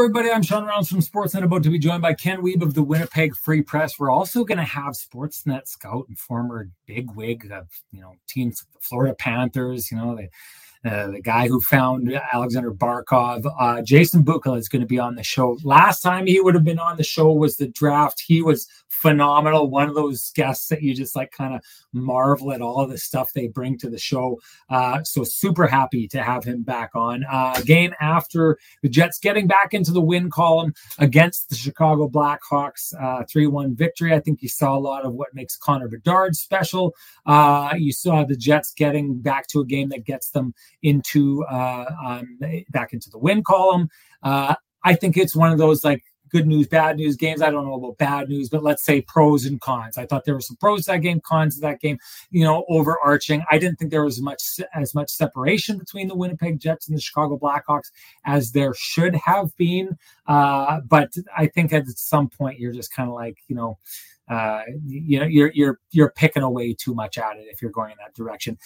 everybody. I'm Sean Reynolds from Sportsnet, about to be joined by Ken Wiebe of the Winnipeg Free Press. We're also going to have Sportsnet scout and former big wig of, you know, teams, Florida Panthers, you know, the, uh, the guy who found Aleksander Barkov. Uh, Jason Bukala is going to be on the show. Last time he would have been on the show was the draft. He was phenomenal. One of those guests that you just like kind of marvel at all the stuff they bring to the show. Uh, so super happy to have him back on. Uh, game after the Jets getting back into the win column against the Chicago Blackhawks, uh, 3 1 victory. I think you saw a lot of what makes Connor Bedard special. You saw the Jets getting back to a game that gets them into uh, um, back into the win column. Uh, I think it's one of those like good news, bad news games. I don't know about bad news, but let's say pros and cons. I thought there were some pros to that game, cons to that game. You know, overarching. I didn't think there was much as much separation between the Winnipeg Jets and the Chicago Blackhawks as there should have been. Uh, but I think at some point you're just kind of like, you know, uh, you know you're you're you're picking away too much at it if you're going in that direction.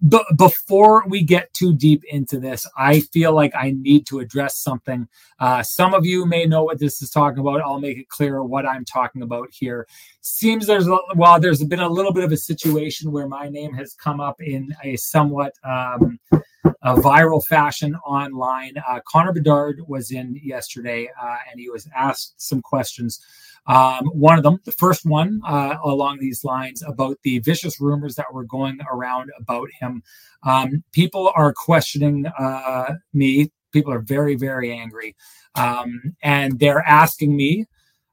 But before we get too deep into this, I feel like I need to address something. Uh, some of you may know what this is talking about. I'll make it clear what I'm talking about here. Seems there's a, well, there's been a little bit of a situation where my name has come up in a somewhat um, a viral fashion online. Uh, Connor Bedard was in yesterday, uh, and he was asked some questions um, one of them, the first one uh, along these lines about the vicious rumors that were going around about him. Um, people are questioning uh, me. People are very, very angry. Um, and they're asking me,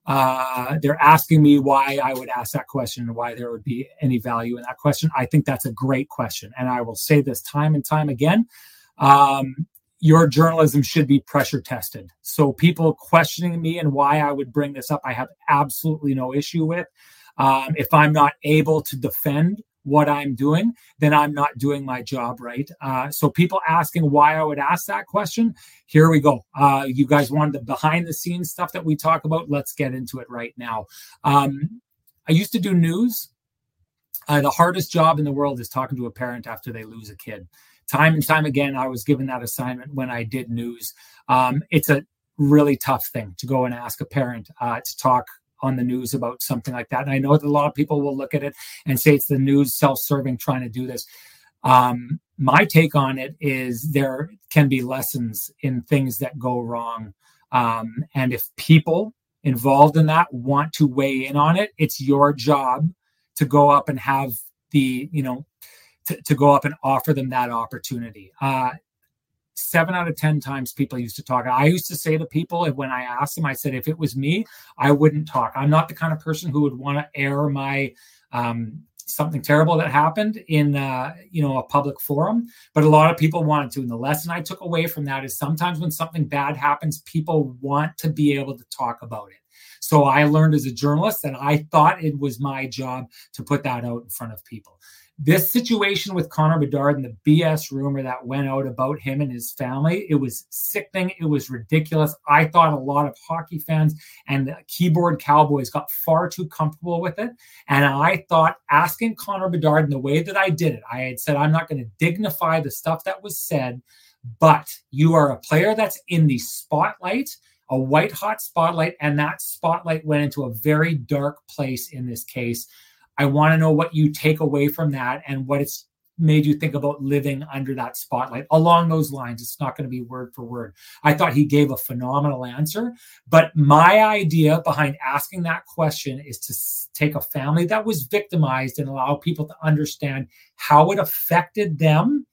uh, they're asking me why I would ask that question and why there would be any value in that question. I think that's a great question. And I will say this time and time again. Um, your journalism should be pressure tested. So people questioning me and why I would bring this up, I have absolutely no issue with. Um, if I'm not able to defend what I'm doing, then I'm not doing my job right. Uh, so people asking why I would ask that question, here we go. Uh, you guys wanted the behind the scenes stuff that we talk about. Let's get into it right now. Um, I used to do news. Uh, the hardest job in the world is talking to a parent after they lose a kid time and time again, I was given that assignment when I did news. Um, it's a really tough thing to go and ask a parent uh, to talk on the news about something like that. And I know that a lot of people will look at it and say it's the news self-serving trying to do this. Um, my take on it is there can be lessons in things that go wrong. Um, and if people involved in that want to weigh in on it, it's your job to go up and have the, you know, to, to go up and offer them that opportunity. Uh, seven out of 10 times people used to talk. I used to say to people when I asked them, I said, if it was me, I wouldn't talk. I'm not the kind of person who would want to air my, um, something terrible that happened in uh, you know a public forum but a lot of people wanted to and the lesson i took away from that is sometimes when something bad happens people want to be able to talk about it so i learned as a journalist that i thought it was my job to put that out in front of people this situation with Connor Bedard and the BS rumor that went out about him and his family, it was sickening. It was ridiculous. I thought a lot of hockey fans and keyboard cowboys got far too comfortable with it. And I thought asking Connor Bedard in the way that I did it, I had said, I'm not going to dignify the stuff that was said, but you are a player that's in the spotlight a white hot spotlight, and that spotlight went into a very dark place in this case. I want to know what you take away from that and what it's made you think about living under that spotlight along those lines. It's not going to be word for word. I thought he gave a phenomenal answer, but my idea behind asking that question is to take a family that was victimized and allow people to understand how it affected them.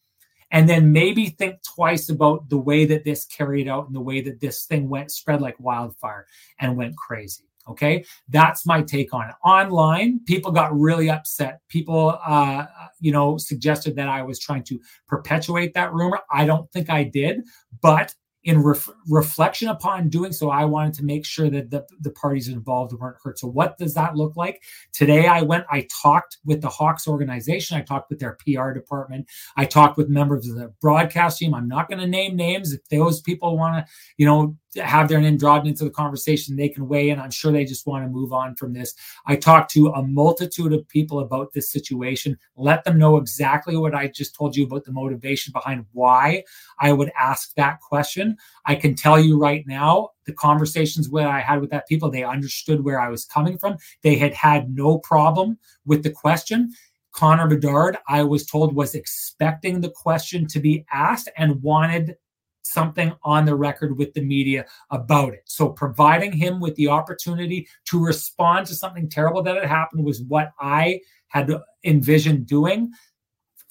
And then maybe think twice about the way that this carried out and the way that this thing went spread like wildfire and went crazy. Okay, that's my take on it. Online, people got really upset. People, uh, you know, suggested that I was trying to perpetuate that rumor. I don't think I did, but in ref- reflection upon doing so, I wanted to make sure that the, the parties involved weren't hurt. So, what does that look like? Today, I went, I talked with the Hawks organization, I talked with their PR department, I talked with members of the broadcast team. I'm not going to name names. If those people want to, you know, have their name drawn into the conversation, they can weigh in. I'm sure they just want to move on from this. I talked to a multitude of people about this situation, let them know exactly what I just told you about the motivation behind why I would ask that question. I can tell you right now, the conversations where I had with that people, they understood where I was coming from. They had had no problem with the question. Connor Bedard, I was told, was expecting the question to be asked and wanted something on the record with the media about it. So providing him with the opportunity to respond to something terrible that had happened was what I had envisioned doing.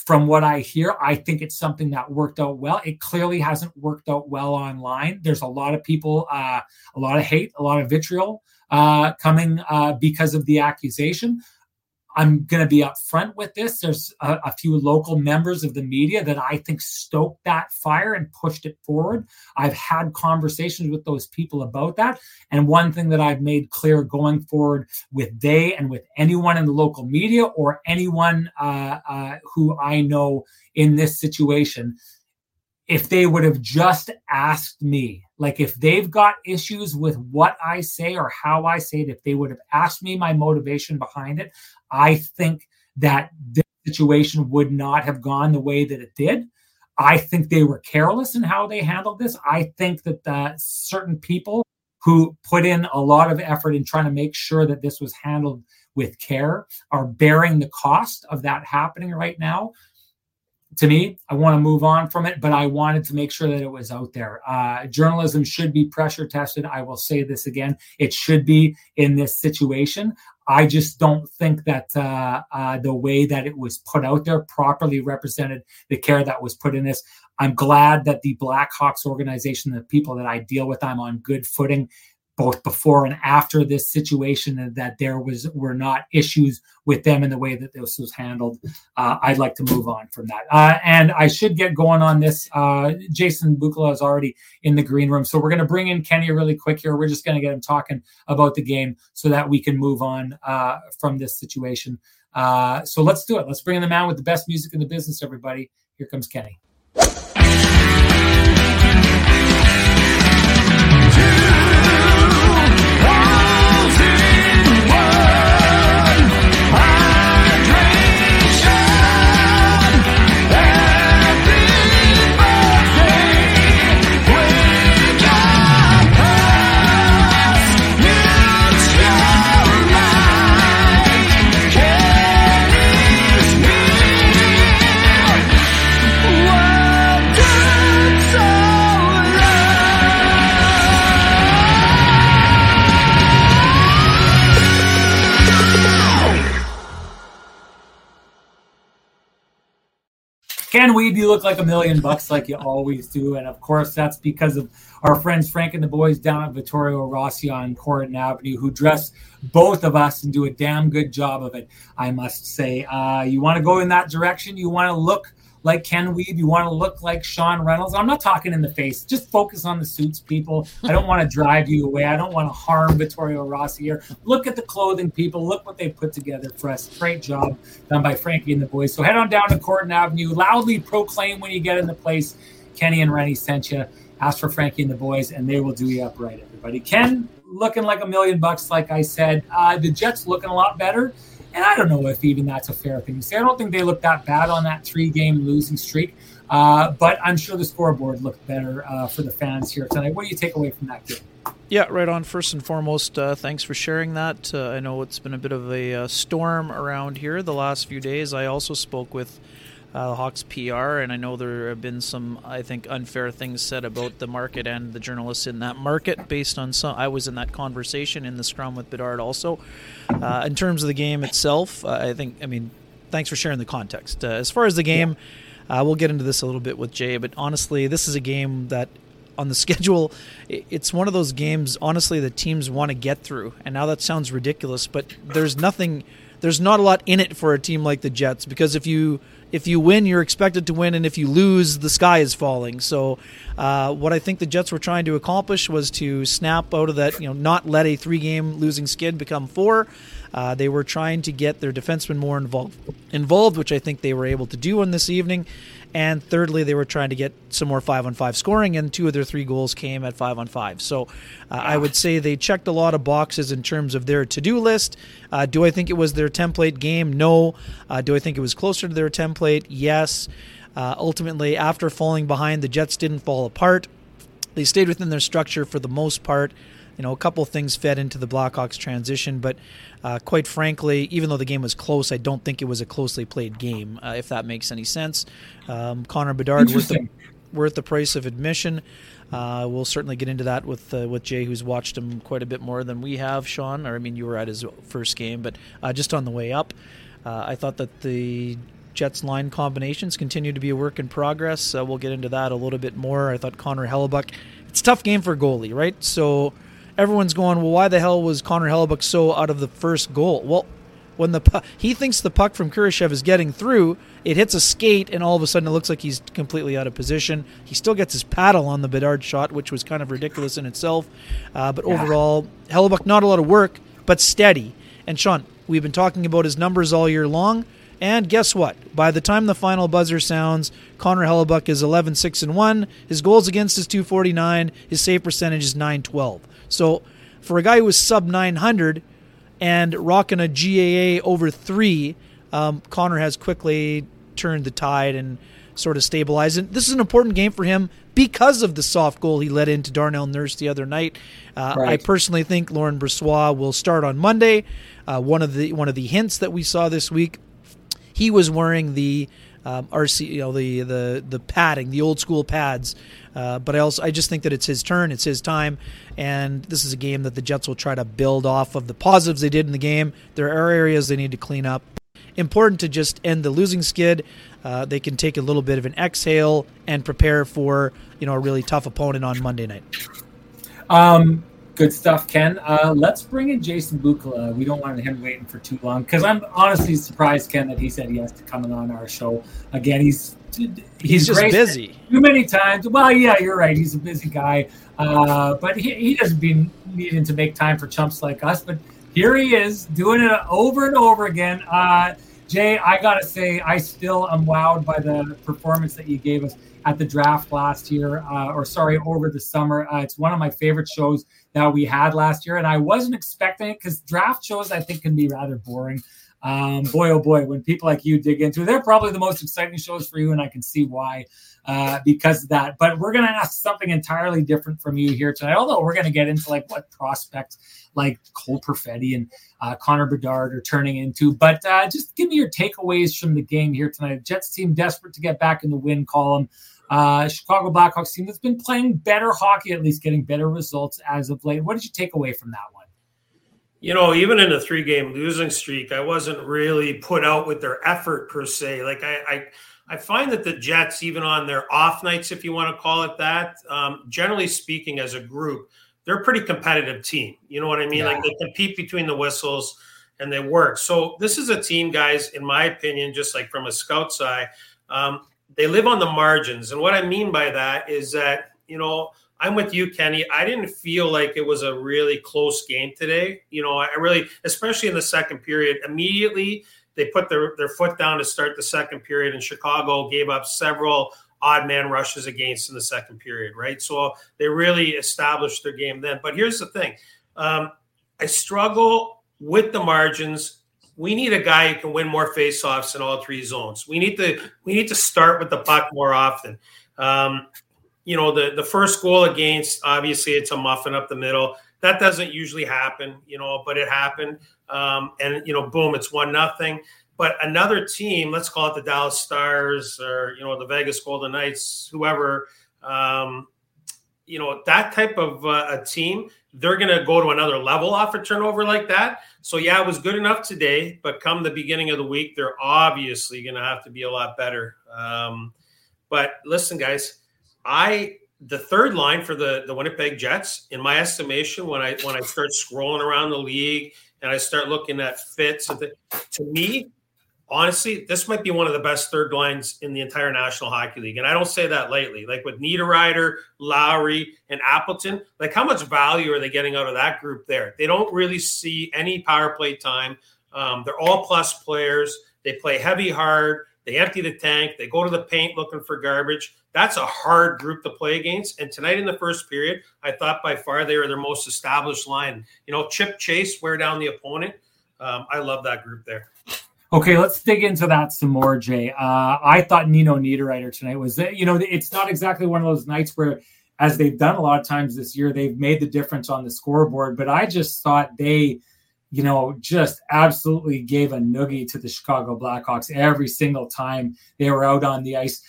From what I hear, I think it's something that worked out well. It clearly hasn't worked out well online. There's a lot of people, uh, a lot of hate, a lot of vitriol uh, coming uh, because of the accusation. I'm going to be upfront with this. There's a, a, few local members of the media that I think stoked that fire and pushed it forward. I've had conversations with those people about that. And one thing that I've made clear going forward with they and with anyone in the local media or anyone uh, uh, who I know in this situation if they would have just asked me, like if they've got issues with what I say or how I say it, if they would have asked me my motivation behind it, I think that this situation would not have gone the way that it did. I think they were careless in how they handled this. I think that uh, certain people who put in a lot of effort in trying to make sure that this was handled with care are bearing the cost of that happening right now to me, I want to move on from it, but I wanted to make sure that it was out there. Uh, journalism should be pressure tested. I will say this again. It should be in this situation. I just don't think that uh, uh, the way that it was put out there properly represented the care that was put in this. I'm glad that the Blackhawks organization, the people that I deal with, I'm on good footing both before and after this situation that there was were not issues with them in the way that this was handled. Uh, i'd like to move on from that. Uh, and i should get going on this. Uh, jason bukala is already in the green room so we're going to bring in kenny really quick here. We're just going to get him talking about the game so that we can move on uh, from this situation. Uh, so let's do it. Let's bring in the man with the best music in the business everybody. Here comes kenny Ken Wiebe, you look like a million bucks like you always do. And of course, that's because of our friends Frank and the boys down at Vittorio Rossi on Corydon Avenue, who dress both of us and do a damn good job of it, I must say. Uh, you want to go in that direction? You want to look like Ken Wiebe. You want to look like Sean Reynolds. I'm not talking in the face. Just focus on the suits, people. I don't want to drive you away. I don't want to harm Vittorio Rossi here. Look at the clothing, people. Look what they put together for us. Great job done by Frankie and the boys. So head on down to Corydon Avenue. Loudly proclaim when you get in the place. Kenny and Renny sent you. Ask for Frankie and the boys, and they will do you up right, everybody. Ken looking like a million bucks, like I said. Uh, the Jets looking a lot better. And I don't know if even that's a fair thing to say. I don't think they looked that bad on that three game losing streak. Uh, but I'm sure the scoreboard looked better uh, for the fans here tonight. What do you take away from that game? Yeah, right on. First and foremost, uh, thanks for sharing that. Uh, I know it's been a bit of a uh, storm around here the last few days. I also spoke with uh, Hawks PR, and I know there have been some, I think, unfair things said about the market and the journalists in that market based on some. I was in that conversation in the scrum with Bedard also. Uh, in terms of the game itself, uh, I think, I mean, thanks for sharing the context. Uh, as far as the game, uh, we'll get into this a little bit with Jay, but honestly, this is a game that on the schedule, it's one of those games, honestly, that teams want to get through. And now that sounds ridiculous, but there's nothing, there's not a lot in it for a team like the Jets because if you if you win, you're expected to win, and if you lose, the sky is falling. So, uh, what I think the Jets were trying to accomplish was to snap out of that, you know, not let a three-game losing skid become four. Uh, they were trying to get their defensemen more involved, involved, which I think they were able to do on this evening. And thirdly, they were trying to get some more five on five scoring, and two of their three goals came at five on five. So uh, I would say they checked a lot of boxes in terms of their to do list. Uh, do I think it was their template game? No. Uh, do I think it was closer to their template? Yes. Uh, ultimately, after falling behind, the Jets didn't fall apart. They stayed within their structure for the most part. You know, a couple things fed into the Blackhawks transition, but uh, quite frankly, even though the game was close, I don't think it was a closely played game, uh, if that makes any sense. Um, Connor Bedard worth the, worth the price of admission. Uh, we'll certainly get into that with uh, with Jay, who's watched him quite a bit more than we have, Sean. Or I mean, you were at his first game, but uh, just on the way up, uh, I thought that the Jets line combinations continue to be a work in progress. Uh, we'll get into that a little bit more. I thought Connor Hellebuyck. It's a tough game for goalie, right? So everyone's going, well, why the hell was Connor Hellebuyck so out of the first goal? Well, when the pu- he thinks the puck from Kurashev is getting through, it hits a skate, and all of a sudden it looks like he's completely out of position. He still gets his paddle on the Bedard shot, which was kind of ridiculous in itself. Uh, but yeah. overall, Hellebuyck not a lot of work, but steady. And Sean, we've been talking about his numbers all year long. And guess what? By the time the final buzzer sounds, Connor Hellebuyck is 11 6 and 1. His goals against is 249. His save percentage is 912. So for a guy who was sub 900 and rocking a GAA over three, um, Connor has quickly turned the tide and sort of stabilized. And this is an important game for him because of the soft goal he let into Darnell Nurse the other night. Uh, right. I personally think Laurent Brossoit will start on Monday. Uh, one of the one of the hints that we saw this week, he was wearing the um, RC, you know, the the the padding, the old school pads. Uh, but I also I just think that it's his turn, it's his time, and this is a game that the Jets will try to build off of the positives they did in the game. There are areas they need to clean up. Important to just end the losing skid. Uh, they can take a little bit of an exhale and prepare for you know a really tough opponent on Monday night. Um, Good stuff, Ken. Uh, let's bring in Jason Bukala. We don't want him waiting for too long because I'm honestly surprised, Ken, that he said he has to come on our show again. He's he's, he's just busy too many times. Well, yeah, you're right. He's a busy guy, uh, but he, he doesn't be needing to make time for chumps like us. But here he is doing it over and over again. Uh, Jay, I gotta say, I still am wowed by the performance that you gave us at the draft last year, uh, or sorry, over the summer. Uh, it's one of my favorite shows that we had last year, and I wasn't expecting it because draft shows I think can be rather boring. Um, boy, oh boy, when people like you dig into they're probably the most exciting shows for you, and I can see why uh, because of that. But we're going to ask something entirely different from you here tonight, although we're going to get into like what prospects like Cole Perfetti and uh, Connor Bedard are turning into. But uh, just give me your takeaways from the game here tonight. Jets team desperate to get back in the win column. Uh, Chicago Blackhawks team that's been playing better hockey, at least getting better results as of late. What did you take away from that one? You know, even in a three game losing streak, I wasn't really put out with their effort per se. Like I, I, I find that the Jets, even on their off nights, if you want to call it that, um, generally speaking, as a group, they're a pretty competitive team. You know what I mean? Yeah. Like they compete between the whistles and they work. So this is a team, guys, in my opinion, just like from a scout side, um, they live on the margins. And what I mean by that is that, you know, I'm with you, Kenny. I didn't feel like it was a really close game today. You know, I really, especially in the second period, immediately they put their, their foot down to start the second period, and Chicago gave up several odd man rushes against in the second period, right? So they really established their game then. But here's the thing um, I struggle with the margins we need a guy who can win more faceoffs in all three zones. We need to we need to start with the puck more often. Um, you know, the the first goal against obviously it's a muffin up the middle. That doesn't usually happen, you know, but it happened. Um, and you know, boom, it's one nothing. But another team, let's call it the Dallas Stars or you know the Vegas Golden Knights, whoever, um, you know, that type of uh, a team, they're going to go to another level off a turnover like that. So yeah, it was good enough today, but come the beginning of the week, they're obviously going to have to be a lot better. Um, but listen, guys, I the third line for the the Winnipeg Jets, in my estimation, when I when I start scrolling around the league and I start looking at fits, to me, honestly, this might be one of the best third lines in the entire National Hockey League. And I don't say that lightly. Like with Niederreiter, Lowry, and Appleton, like how much value are they getting out of that group there? They don't really see any power play time. Um, they're all plus players. They play heavy hard. They empty the tank. They go to the paint looking for garbage. That's a hard group to play against. And tonight in the first period, I thought by far they were their most established line. You know, chip chase, wear down the opponent. Um, I love that group there. Okay, let's dig into that some more, Jay. Uh, I thought Nino Niederreiter tonight was, you know, it's not exactly one of those nights where, as they've done a lot of times this year, they've made the difference on the scoreboard. But I just thought they, you know, just absolutely gave a noogie to the Chicago Blackhawks every single time they were out on the ice.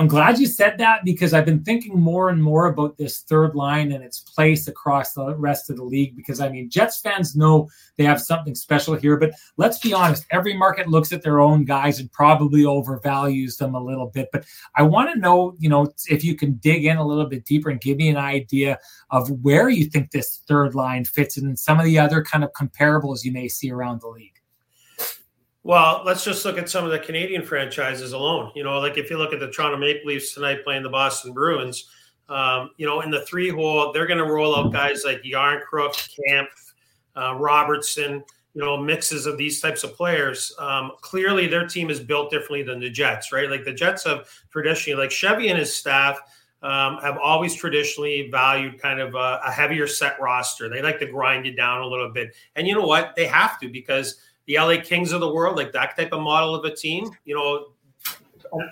I'm glad you said that because I've been thinking more and more about this third line and its place across the rest of the league. Because I mean, Jets fans know they have something special here, but let's be honest, every market looks at their own guys and probably overvalues them a little bit. But I want to know, you know, if you can dig in a little bit deeper and give me an idea of where you think this third line fits in and some of the other kind of comparables you may see around the league. Well, let's just look at some of the Canadian franchises alone. You know, like if you look at the Toronto Maple Leafs tonight playing the Boston Bruins, um, you know, in the three hole, they're going to roll out guys like Järnkrok, Kampf, uh, Robertson, you know, mixes of these types of players. Um, clearly, their team is built differently than the Jets, right? Like the Jets have traditionally, like Chevy and his staff um, have always traditionally valued kind of a, a heavier set roster. They like to grind you down a little bit. And you know what? They have to because – the LA Kings of the world, like that type of model of a team, you know,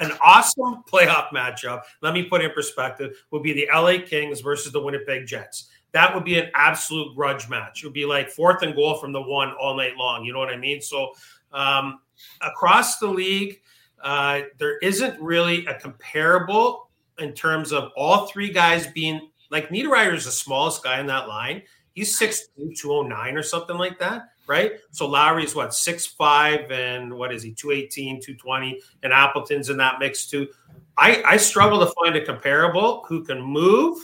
an awesome playoff matchup, let me put in perspective, would be the LA Kings versus the Winnipeg Jets. That would be an absolute grudge match. It would be like fourth and goal from the one all night long. You know what I mean? So um, across the league, uh, there isn't really a comparable in terms of all three guys being like Niederreiter is the smallest guy in that line. He's 6'2, 209 or something like that right? So Lowry is what six five and what is he 218, 220, and Appleton's in that mix too. I, I struggle to find a comparable who can move,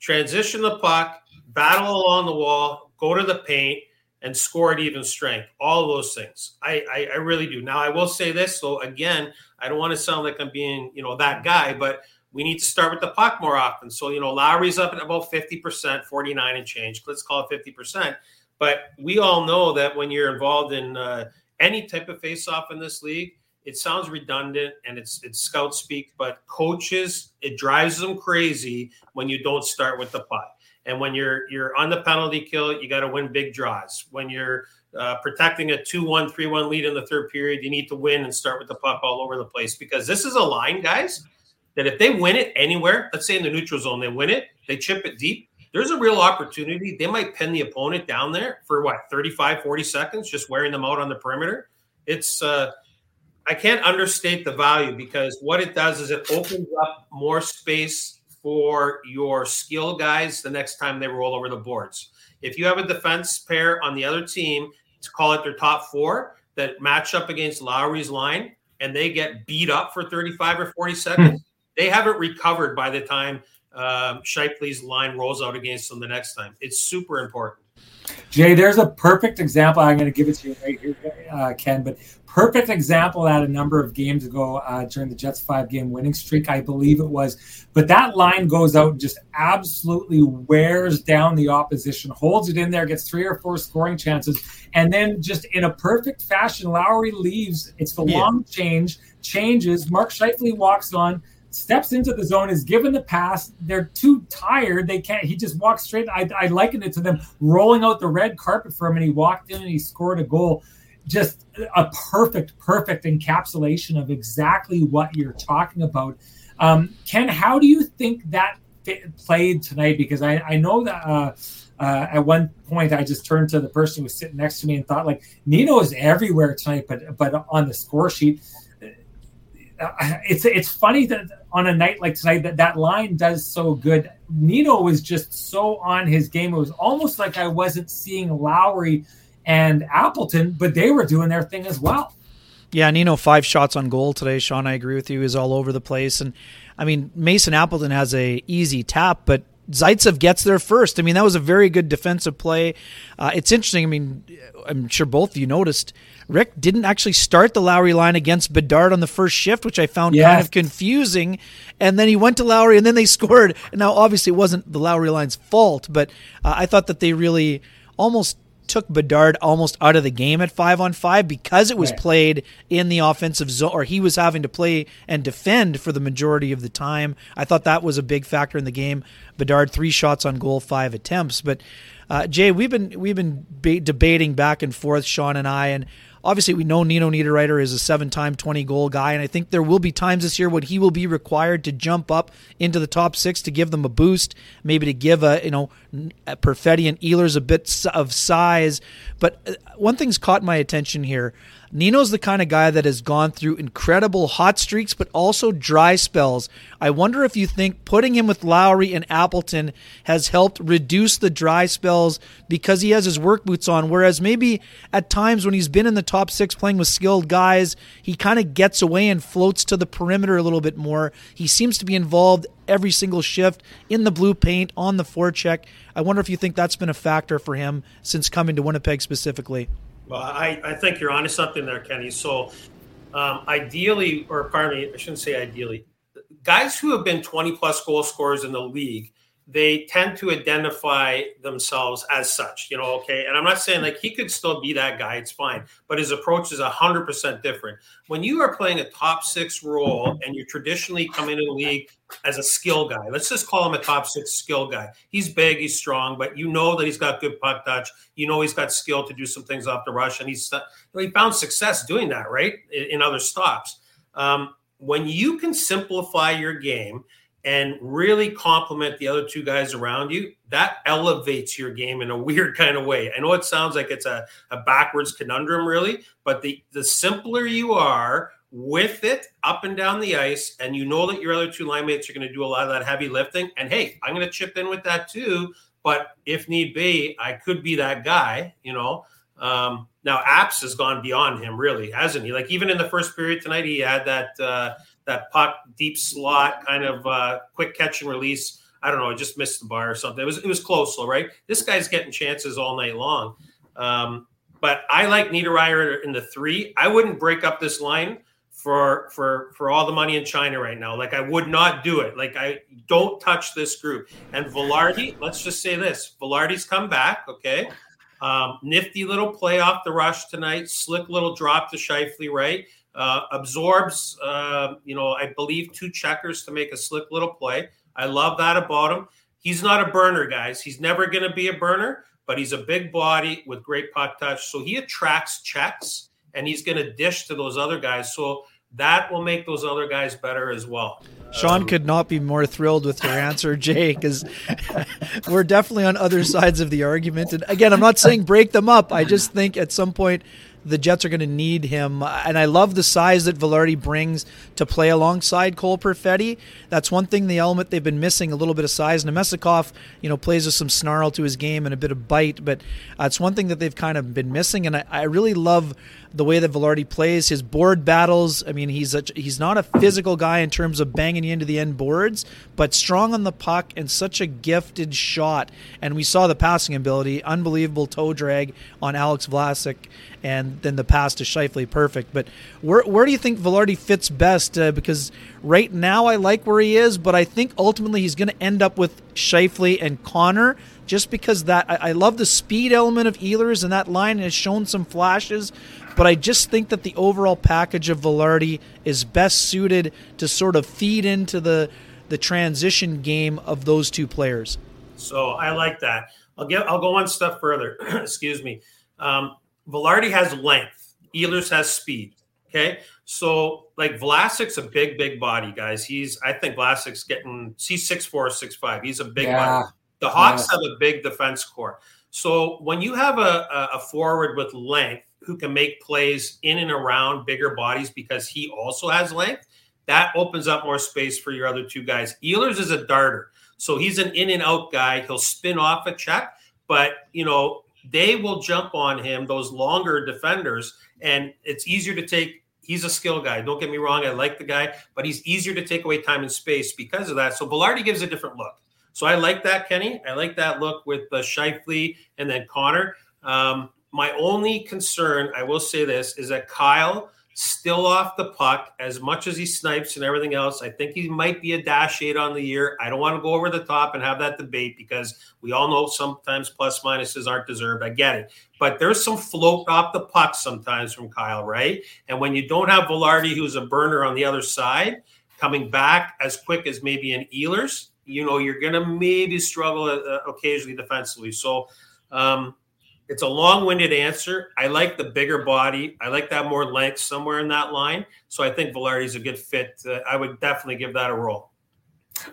transition the puck, battle along the wall, go to the paint, and score at even strength. All those things. I, I, I really do. Now I will say this. So again, I don't want to sound like I'm being, you know, that guy, but we need to start with the puck more often. So, you know, Lowry's up at about 50%, 49 and change. Let's call it 50%. But we all know that when you're involved in uh, any type of face-off in this league, it sounds redundant and it's it's scout speak, but coaches it drives them crazy when you don't start with the puck. And when you're you're on the penalty kill, you got to win big draws. When you're uh, protecting a 2-1, 3-1 lead in the third period, you need to win and start with the puck all over the place because this is a line, guys, that if they win it anywhere, let's say in the neutral zone, they win it, they chip it deep, there's a real opportunity. They might pin the opponent down there for what 35, 40 seconds, just wearing them out on the perimeter. It's uh, I can't understate the value because what it does is it opens up more space for your skill guys the next time they roll over the boards. If you have a defense pair on the other team, to call it their top four, that match up against Lowry's line and they get beat up for 35 or 40 seconds, hmm. they haven't recovered by the time um, Scheifele's line rolls out against them the next time. It's super important. Jay, there's a perfect example. I'm going to give it to you right here, uh, Ken, but perfect example that a number of games ago uh, during the Jets five game winning streak, I believe it was. But that line goes out and just absolutely wears down the opposition, holds it in there, gets three or four scoring chances, and then just in a perfect fashion, Lowry leaves. It's the yeah. long change, changes. Mark Scheifele walks on steps into the zone, is given the pass. They're too tired. They can't. He just walks straight. I, I liken it to them rolling out the red carpet for him, and he walked in and he scored a goal. Just a perfect, perfect encapsulation of exactly what you're talking about. Um, Ken, how do you think that fit, played tonight? Because I, I know that. Uh, uh, at one point, I just turned to the person who was sitting next to me and thought, like, Nino is everywhere tonight, but but on the score sheet, it's it's funny that on a night like tonight that that line does so good. Nino was just so on his game. It was almost like I wasn't seeing Lowry and Appleton, but they were doing their thing as well. Yeah, Nino five shots on goal today. Sean, I agree with you. Is all over the place, and I mean Mason Appleton has a easy tap, but Zaitsev gets there first. I mean, that was a very good defensive play. Uh, it's interesting. I mean, I'm sure both of you noticed Rick didn't actually start the Lowry line against Bedard on the first shift, which I found yes. kind of confusing. And then he went to Lowry, and then they scored. Now, obviously, it wasn't the Lowry line's fault, but uh, I thought that they really almost took Bedard almost out of the game at five on five because it was right. played in the offensive zone, or he was having to play and defend for the majority of the time. I thought that was a big factor in the game. Bedard three shots on goal, five attempts. But uh, Jay, we've been we've been ba- debating back and forth, Sean and I, and obviously we know Nino Niederreiter is a seven-time 20-goal guy, and I think there will be times this year when he will be required to jump up into the top six to give them a boost, maybe to give a you know Perfetti and Ehlers a bit of size. But uh, one thing's caught my attention here. Nino's the kind of guy that has gone through incredible hot streaks, but also dry spells. I wonder if you think putting him with Lowry and Appleton has helped reduce the dry spells because he has his work boots on. Whereas maybe at times when he's been in the top six playing with skilled guys, he kind of gets away and floats to the perimeter a little bit more. He seems to be involved every single shift in the blue paint on the forecheck. I wonder if you think that's been a factor for him since coming to Winnipeg specifically. Well, I, I think you're onto something there, Kenny. So, um, ideally, or pardon me, I shouldn't say ideally, guys who have been 20 plus goal scorers in the league they tend to identify themselves as such, you know, okay. And I'm not saying like he could still be that guy, it's fine, but his approach is 100% different. When you are playing a top six role and you traditionally come into the league as a skill guy, let's just call him a top six skill guy. He's big, he's strong, but you know that he's got good puck touch. You know he's got skill to do some things off the rush, and he's he found success doing that, right? In, other stops. Um, when you can simplify your game and really complement the other two guys around you, that elevates your game in a weird kind of way. I know it sounds like it's a, a backwards conundrum, really, but the, the simpler you are with it up and down the ice, and you know that your other two line mates are going to do a lot of that heavy lifting. And hey, I'm going to chip in with that too. But if need be, I could be that guy, you know. Um, now, Apps has gone beyond him, really, hasn't he? Like even in the first period tonight, he had that uh, that puck deep slot kind of uh, quick catch and release. I don't know, I just missed the bar or something. It was it was close though, right? This guy's getting chances all night long. Um, but I like Niederreiter in the three. I wouldn't break up this line for for for all the money in China right now. Like I would not do it. Like I don't touch this group. And Vilardi, let's just say this: Vilardi's come back. Okay, um, nifty little play off the rush tonight. Slick little drop to Scheifele, right? Uh, absorbs, uh, you know, I believe two checkers to make a slick little play. I love that about him. He's not a burner, guys. He's never going to be a burner, but he's a big body with great puck touch. So he attracts checks and he's going to dish to those other guys. So that will make those other guys better as well. Sean um, could not be more thrilled with your answer, Jay, because we're definitely on other sides of the argument. And again, I'm not saying break them up. I just think at some point the Jets are going to need him. And I love the size that Vilardi brings to play alongside Cole Perfetti. That's one thing, the element they've been missing a little bit of size. Namestnikov, you know, plays with some snarl to his game and a bit of bite, but it's one thing that they've kind of been missing. And I, I really love the way that Vilardi plays, his board battles. I mean, he's a, he's not a physical guy in terms of banging you into the end boards, but strong on the puck and such a gifted shot. And we saw the passing ability, unbelievable toe drag on Alex Vlasic, and then the pass to Scheifele, perfect. But where where do you think Vilardi fits best? Uh, because right now I like where he is, but I think ultimately he's going to end up with Scheifele and Connor just because that I, I, love the speed element of Ehlers and that line has shown some flashes, but I just think that the overall package of Vilardi is best suited to sort of feed into the the transition game of those two players. So I like that. I'll get. I'll go one step further. Excuse me. Um, Vilardi has length. Ehlers has speed. Okay, so like Vlasic's a big, big body, guys. He's I think Vlasic's getting he's six four, six five. He's a big yeah. body. The Hawks yeah. have a big defense core. So when you have a, a forward with length who can make plays in and around bigger bodies because he also has length, that opens up more space for your other two guys. Ehlers is a darter. So he's an in and out guy. He'll spin off a check, but you know, they will jump on him, those longer defenders, and it's easier to take. He's a skill guy. Don't get me wrong. I like the guy, but he's easier to take away time and space because of that. So Vilardi gives a different look. So I like that, Kenny. I like that look with uh, Scheifele and then Connor. Um, my only concern, I will say this, is that Kyle still off the puck as much as he snipes and everything else. I think he might be a dash eight on the year. I don't want to go over the top and have that debate because we all know sometimes plus minuses aren't deserved. I get it. But there's some float off the puck sometimes from Kyle, right? And when you don't have Vilardi, who's a burner on the other side, coming back as quick as maybe an Ehlers, you know, you're going to maybe struggle uh, occasionally defensively. So, um, it's a long-winded answer. I like the bigger body. I like that more length somewhere in that line. So I think Vilardi's a good fit. Uh, I would definitely give that a roll.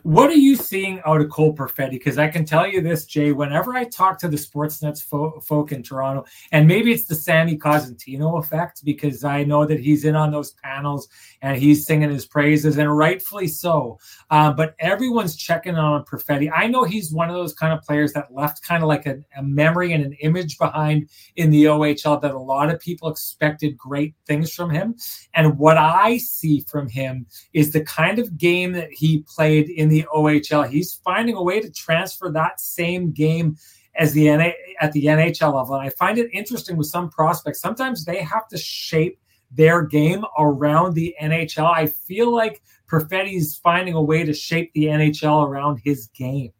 What are you seeing out of Cole Perfetti? Because I can tell you this, Jay. Whenever I talk to the Sportsnet's fo- folk in Toronto, and maybe it's the Sammy Cosentino effect, because I know that he's in on those panels and he's singing his praises, and rightfully so. Um, but everyone's checking on Perfetti. I know he's one of those kind of players that left kind of like a, a memory and an image behind in the OHL that a lot of people expected great things from him. And what I see from him is the kind of game that he played in the OHL. He's finding a way to transfer that same game as the NA, at the NHL level. And I find it interesting with some prospects. Sometimes they have to shape their game around the NHL. I feel like Perfetti's finding a way to shape the NHL around his game.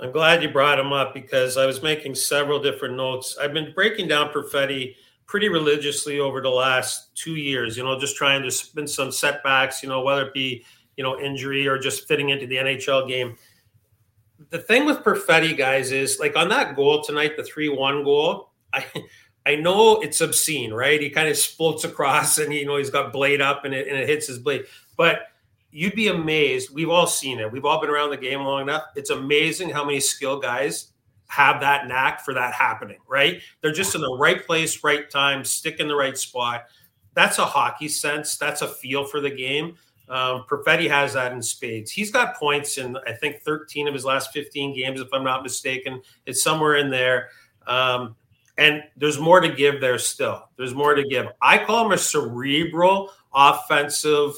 I'm glad you brought him up because I was making several different notes. I've been breaking down Perfetti pretty religiously over the last two years, you know, just trying to spin some setbacks, you know, whether it be you know, injury or just fitting into the NHL game. The thing with Perfetti, guys, is like on that goal tonight, the 3 1 goal, I I know it's obscene, right? He kind of floats across and, you know, he's got blade up and it, and it hits his blade. But you'd be amazed. We've all seen it. We've all been around the game long enough. It's amazing how many skill guys have that knack for that happening, right? They're just in the right place, right time, stick in the right spot. That's a hockey sense. That's a feel for the game. Um, Perfetti has that in spades. He's got points in, I think, 13 of his last 15 games, if I'm not mistaken. It's somewhere in there. Um, and there's more to give there still. There's more to give. I call him a cerebral, offensive,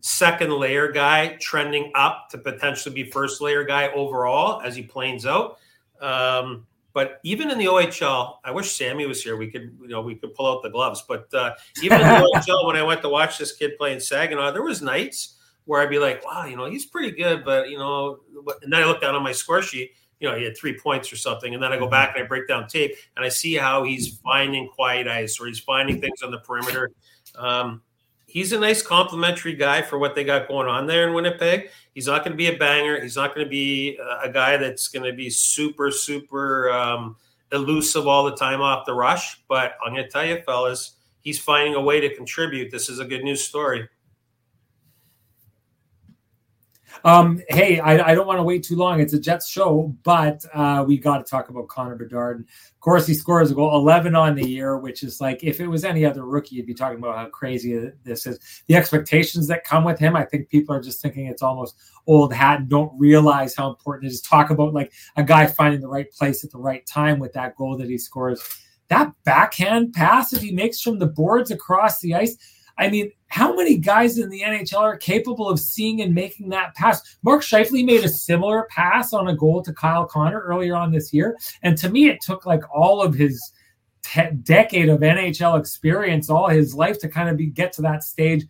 second layer guy, trending up to potentially be first layer guy overall as he planes out. Um, but even in the OHL, I wish Sammy was here. We could, you know, we could pull out the gloves. But uh, even in the OHL, when I went to watch this kid play in Saginaw, there was nights where I'd be like, "Wow, you know, he's pretty good," but you know, and then I look down on my score sheet. You know, he had three points or something, and then I go back and I break down tape and I see how he's finding quiet ice or he's finding things on the perimeter. Um, he's a nice complimentary guy for what they got going on there in Winnipeg. He's not going to be a banger. He's not going to be a guy that's going to be super, super um, elusive all the time off the rush. But I'm going to tell you, fellas, he's finding a way to contribute. This is a good news story. Um, hey, I, I, don't want to wait too long. It's a Jets show, but uh, we got to talk about Connor Bedard. Of course, he scores a goal, 11 on the year, which is like if it was any other rookie, you'd be talking about how crazy this is. The expectations that come with him, I think people are just thinking it's almost old hat and don't realize how important it is. Talk about like a guy finding the right place at the right time with that goal that he scores. That backhand pass that he makes from the boards across the ice I mean, how many guys in the NHL are capable of seeing and making that pass? Mark Scheifele made a similar pass on a goal to Kyle Connor earlier on this year. And to me, it took like all of his te- decade of NHL experience, all his life to kind of be, get to that stage.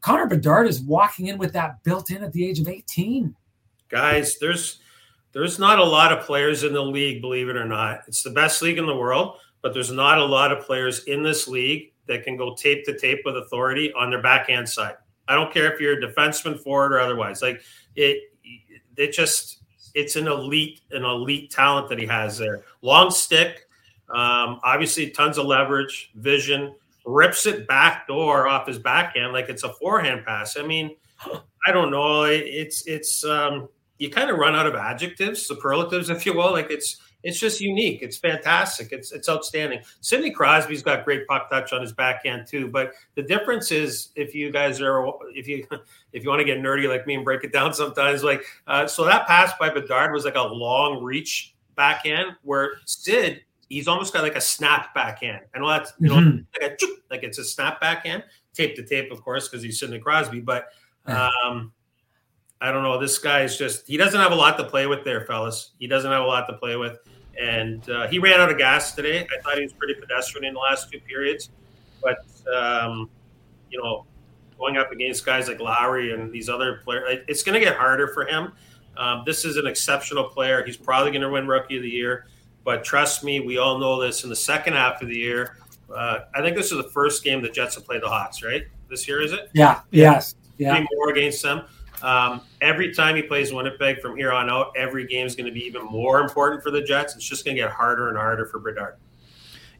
Connor Bedard is walking in with that built in at the age of 18. Guys, there's there's not a lot of players in the league, believe it or not. It's the best league in the world, but there's not a lot of players in this league that can go tape to tape with authority on their backhand side. I don't care if you're a defenseman, forward, or otherwise. Like it, it just it's an elite, an elite talent that he has there. Long stick, um, obviously tons of leverage, vision, rips it back door off his backhand like it's a forehand pass. I mean, I don't know. It's it's um, you kind of run out of adjectives, superlatives, if you will. Like it's it's just unique. It's fantastic. It's it's outstanding. Sidney Crosby's got great puck touch on his backhand too. But the difference is if you guys are if you if you want to get nerdy like me and break it down sometimes, like uh, so that pass by Bedard was like a long reach backhand where Sid he's almost got like a snap backhand. I know that's you know mm-hmm. like, a, like it's a snap backhand, tape to tape, of course, because he's Sidney Crosby. But um, I don't know. This guy is just, he doesn't have a lot to play with there, fellas. He doesn't have a lot to play with. And uh, he ran out of gas today. I thought he was pretty pedestrian in the last two periods. But, um, you know, going up against guys like Lowry and these other players, it's going to get harder for him. Um, this is an exceptional player. He's probably going to win Rookie of the Year. But trust me, we all know this. In the second half of the year, uh, I think this is the first game the Jets have played the Hawks, right? This year, is it? Yeah. Yes. Yeah. Three more against them. Um, every time he plays Winnipeg from here on out, every game is going to be even more important for the Jets. It's just going to get harder and harder for Bedard.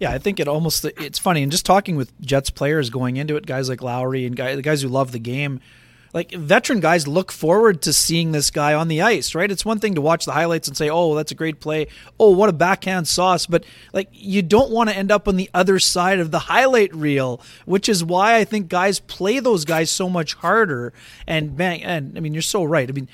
Yeah, I think it almost it's funny and just talking with Jets players going into it, guys like Lowry and guys, the guys who love the game like veteran guys look forward to seeing this guy on the ice, right? It's one thing to watch the highlights and say, "Oh, that's a great play. Oh, what a backhand sauce," but like you don't want to end up on the other side of the highlight reel, which is why I think guys play those guys so much harder. And man, and I mean, you're so right. I mean,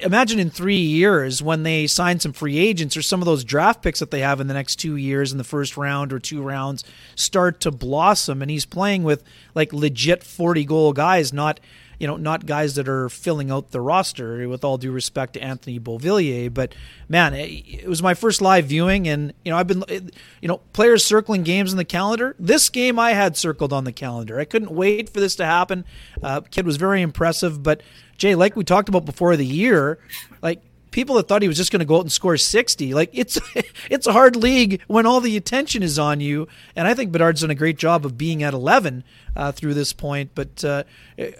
imagine in three years when they sign some free agents or some of those draft picks that they have in the next two years in the first round or two rounds start to blossom and he's playing with like legit 40 goal guys not you know, not guys that are filling out the roster. With all due respect to Anthony Beauvillier, but man, it, it was my first live viewing, and you know, I've been, you know, players circling games in the calendar. This game I had circled on the calendar. I couldn't wait for this to happen. Uh, kid was very impressive, but Jay, like we talked about before the year, like people that thought he was just going to go out and score 60 like it's it's a hard league when all the attention is on you and i think bedard's done a great job of being at 11 uh, through this point but uh,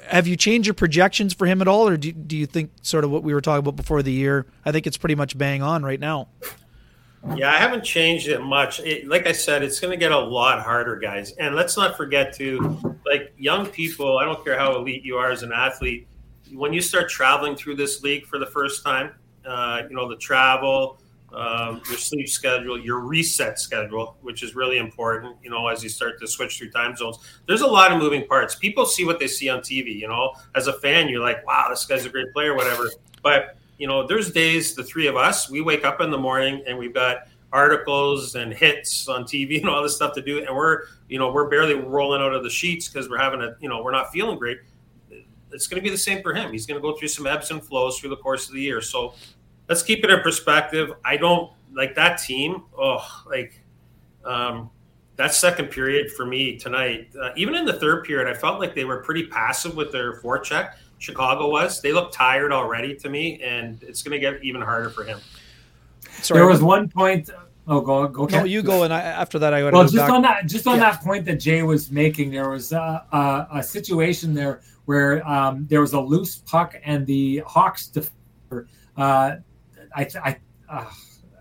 have you changed your projections for him at all or do, do you think sort of what we were talking about before the year i think it's pretty much bang on right now yeah, I haven't changed it much. It, like I said, it's going to get a lot harder, guys. And let's not forget to, like young people. I don't care how elite you are as an athlete. When you start traveling through this league for the first time, uh, you know, the travel, um, your sleep schedule, your reset schedule, which is really important, you know, as you start to switch through time zones. There's a lot of moving parts. People see what they see on TV, you know, as a fan, you're like, wow, this guy's a great player, whatever. But, you know, there's days, the three of us, we wake up in the morning and we've got articles and hits on TV and all this stuff to do. And we're, you know, we're barely rolling out of the sheets because we're having a, you know, we're not feeling great. It's going to be the same for him. He's going to go through some ebbs and flows through the course of the year. So let's keep it in perspective. I don't like that team. Oh, like um, that second period for me tonight. Uh, even in the third period, I felt like they were pretty passive with their forecheck. Chicago was. They looked tired already to me, and it's going to get even harder for him. Sorry, there was one point. Oh, go go. No, you go, and I, after that, I well, just back. on that, just on yeah. that point that Jay was making, there was a, a, a situation there where um, there was a loose puck, and the Hawks defender uh, I, I uh,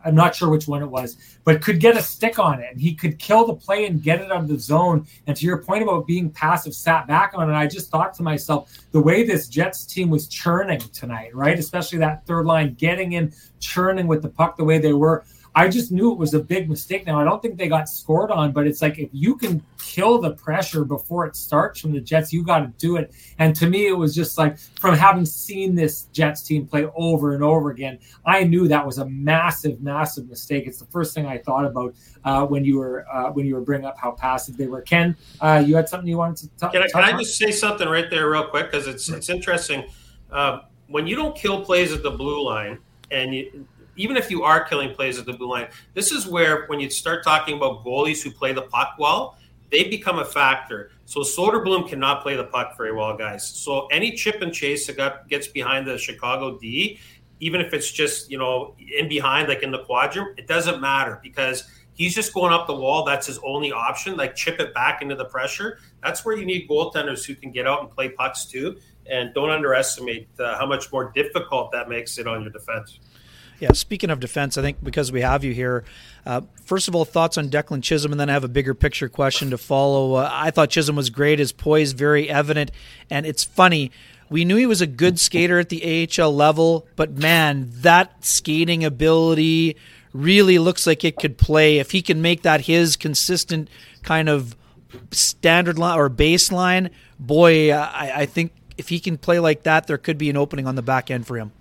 I'm not sure which one it was, but could get a stick on it and he could kill the play and get it out of the zone. And to your point about being passive, sat back on it. I just thought to myself, the way this Jets team was churning tonight, right? Especially that third line, getting in, churning with the puck the way they were. I just knew it was a big mistake. Now I don't think they got scored on, but it's like if you can kill the pressure before it starts from the Jets, you got to do it. And to me, it was just like from having seen this Jets team play over and over again, I knew that was a massive, massive mistake. It's the first thing I thought about uh, when you were uh, when you were bringing up how passive they were. Ken, uh, you had something you wanted to talk. Can I, can I just say something right there, real quick, because it's it's interesting. Uh, when you don't kill plays at the blue line and you even if you are killing plays at the blue line, this is where when you start talking about goalies who play the puck well, they become a factor. So Soderblom cannot play the puck very well, guys. So any chip and chase that got, gets behind the Chicago D, even if it's just you know in behind, like in the quadrant, it doesn't matter because he's just going up the wall. That's his only option. Like chip it back into the pressure. That's where you need goaltenders who can get out and play pucks too. And don't underestimate uh, how much more difficult that makes it on your defense. Yeah, speaking of defense, I think because we have you here, uh, first of all, thoughts on Declan Chisholm, and then I have a bigger picture question to follow. Uh, I thought Chisholm was great, his poise very evident, and it's funny. We knew he was a good skater at the AHL level, but man, that skating ability really looks like it could play. If he can make that his consistent kind of standard line or baseline, boy, I, I think if he can play like that, there could be an opening on the back end for him.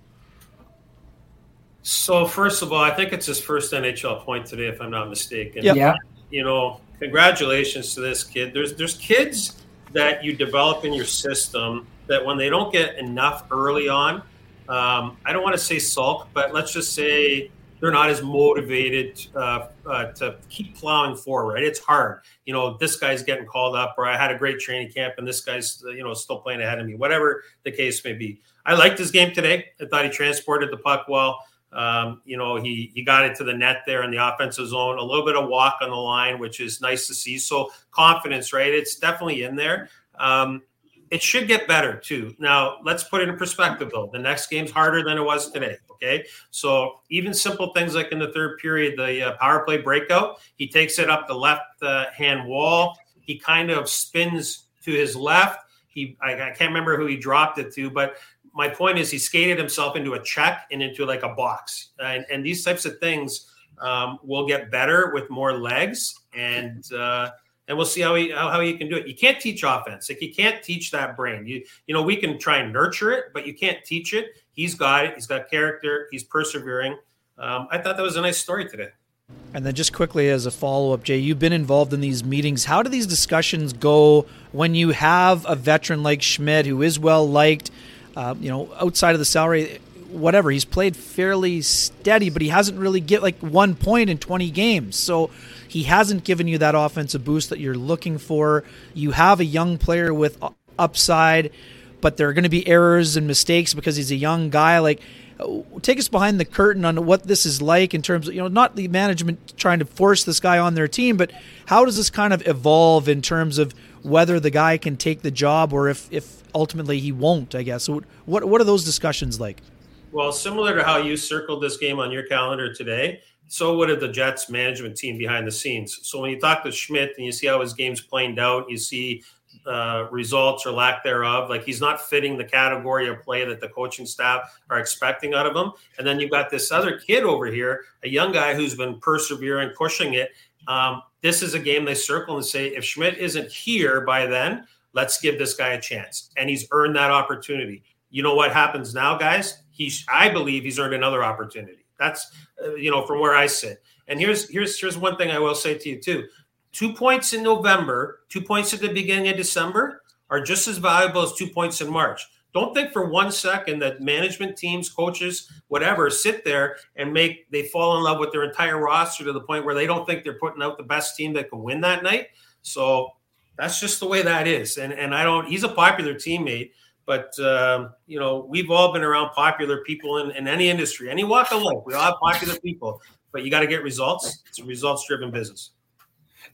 So first of all, I think it's his first NHL point today, if I'm not mistaken. Yep. Yeah. You know, congratulations to this kid. There's there's kids that you develop in your system that when they don't get enough early on, Um, I don't want to say sulk, but let's just say they're not as motivated uh, uh, to keep plowing forward. It's hard. You know, this guy's getting called up, or I had a great training camp, and this guy's you know still playing ahead of me. Whatever the case may be. I liked his game today. I thought he transported the puck well. Um, you know, he he got it to the net there in the offensive zone. A little bit of walk on the line, which is nice to see. So confidence, right? It's definitely in there. Um, it should get better too. Now, let's put it in perspective though. The next game's harder than it was today. Okay. So, even simple things like in the third period, the uh, power play breakout, he takes it up the left uh, hand wall. He kind of spins to his left. He, I, I, can't remember who he dropped it to, but my point is he skated himself into a check and into like a box. And, and these types of things um, will get better with more legs. And, uh, and we'll see how he how, how he can do it. You can't teach offense. Like you can't teach that brain. You you know we can try and nurture it, but you can't teach it. He's got it. He's got character. He's persevering. Um, I thought that was a nice story today. And then just quickly as a follow up, Jay, you've been involved in these meetings. How do these discussions go when you have a veteran like Schmidt who is well liked? Uh, you know, outside of the salary, whatever he's played fairly steady, but he hasn't really get like one point in 20 games. So he hasn't given you that offensive boost that you're looking for. You have a young player with upside, but there are going to be errors and mistakes because he's a young guy. Like, take us behind the curtain on what this is like in terms of you know not the management trying to force this guy on their team, but how does this kind of evolve in terms of whether the guy can take the job or if if ultimately he won't? I guess. So what what are those discussions like? Well, similar to how you circled this game on your calendar today, so would have the Jets management team behind the scenes. So when you talk to Schmidt and you see how his game's played out, you see uh, results or lack thereof. Like he's not fitting the category of play that the coaching staff are expecting out of him. And then you've got this other kid over here, a young guy who's been persevering, pushing it. Um, this is a game they circle and say, if Schmidt isn't here by then, let's give this guy a chance. And he's earned that opportunity. You know what happens now, guys? He's, I believe he's earned another opportunity. That's uh, you know from where I sit. And here's here's here's one thing I will say to you too. Two points in November, two points at the beginning of December are just as valuable as two points in March. Don't think for one second that management teams, coaches, whatever, sit there and make they fall in love with their entire roster to the point where they don't think they're putting out the best team that can win that night. So that's just the way that is. And and I don't. He's a popular teammate. But um, you know, we've all been around popular people in, in any industry, any walk of life. We all have popular people, but you got to get results. It's a results-driven business.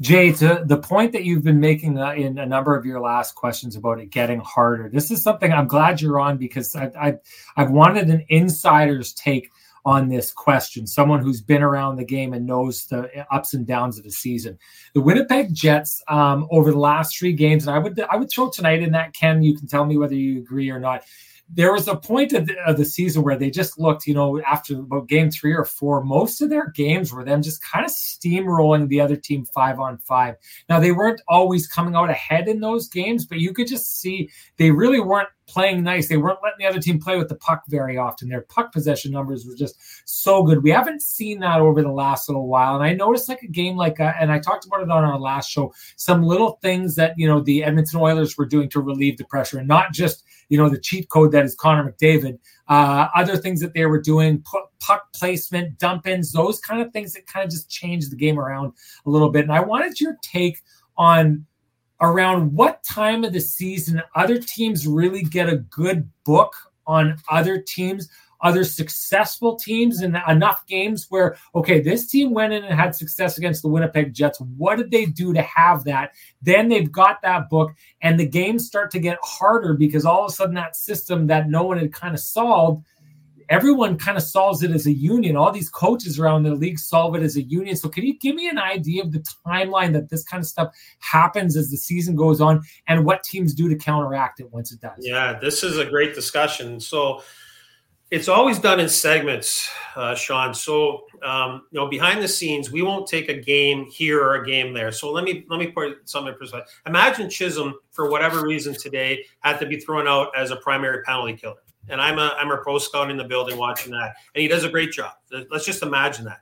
Jay, to the point that you've been making uh, in a number of your last questions about it getting harder, this is something I'm glad you're on because I've, I've, I've wanted an insider's take on this question, someone who's been around the game and knows the ups and downs of the season. The Winnipeg Jets um, over the last three games, and I would I would throw tonight in that Ken. You can tell me whether you agree or not there was a point of the, of the, season where they just looked, you know, after about game three or four, most of their games were them just kind of steamrolling the other team five on five. Now, they weren't always coming out ahead in those games, but you could just see they really weren't playing nice. They weren't letting the other team play with the puck very often. Their puck possession numbers were just so good. We haven't seen that over the last little while. And I noticed like a game like, uh, and I talked about it on our last show, some little things that, you know, the Edmonton Oilers were doing to relieve the pressure and not just, you know, the cheat code that is Connor McDavid. Uh, other things that they were doing, puck placement, dump ins, those kind of things that kind of just changed the game around a little bit. And I wanted your take on around what time of the season other teams really get a good book on other teams other successful teams and enough games where okay this team went in and had success against the winnipeg jets. What did they do to have that? Then they've got that book and the games start to get harder because all of a sudden that system that no one had kind of solved everyone kind of solves it as a union. All these coaches around the league solve it as a union. So, can you give me an idea of the timeline that this kind of stuff happens as the season goes on, and what teams do to counteract it once it does? Yeah, this is a great discussion. So, it's always done in segments, uh, Sean. So, um, you know, behind the scenes, we won't take a game here or a game there. So let me let me put something in perspective. Imagine Chisholm, for whatever reason today, had to be thrown out as a primary penalty killer and I'm a I'm a pro scout in the building watching that, and he does a great job. Let's just imagine that.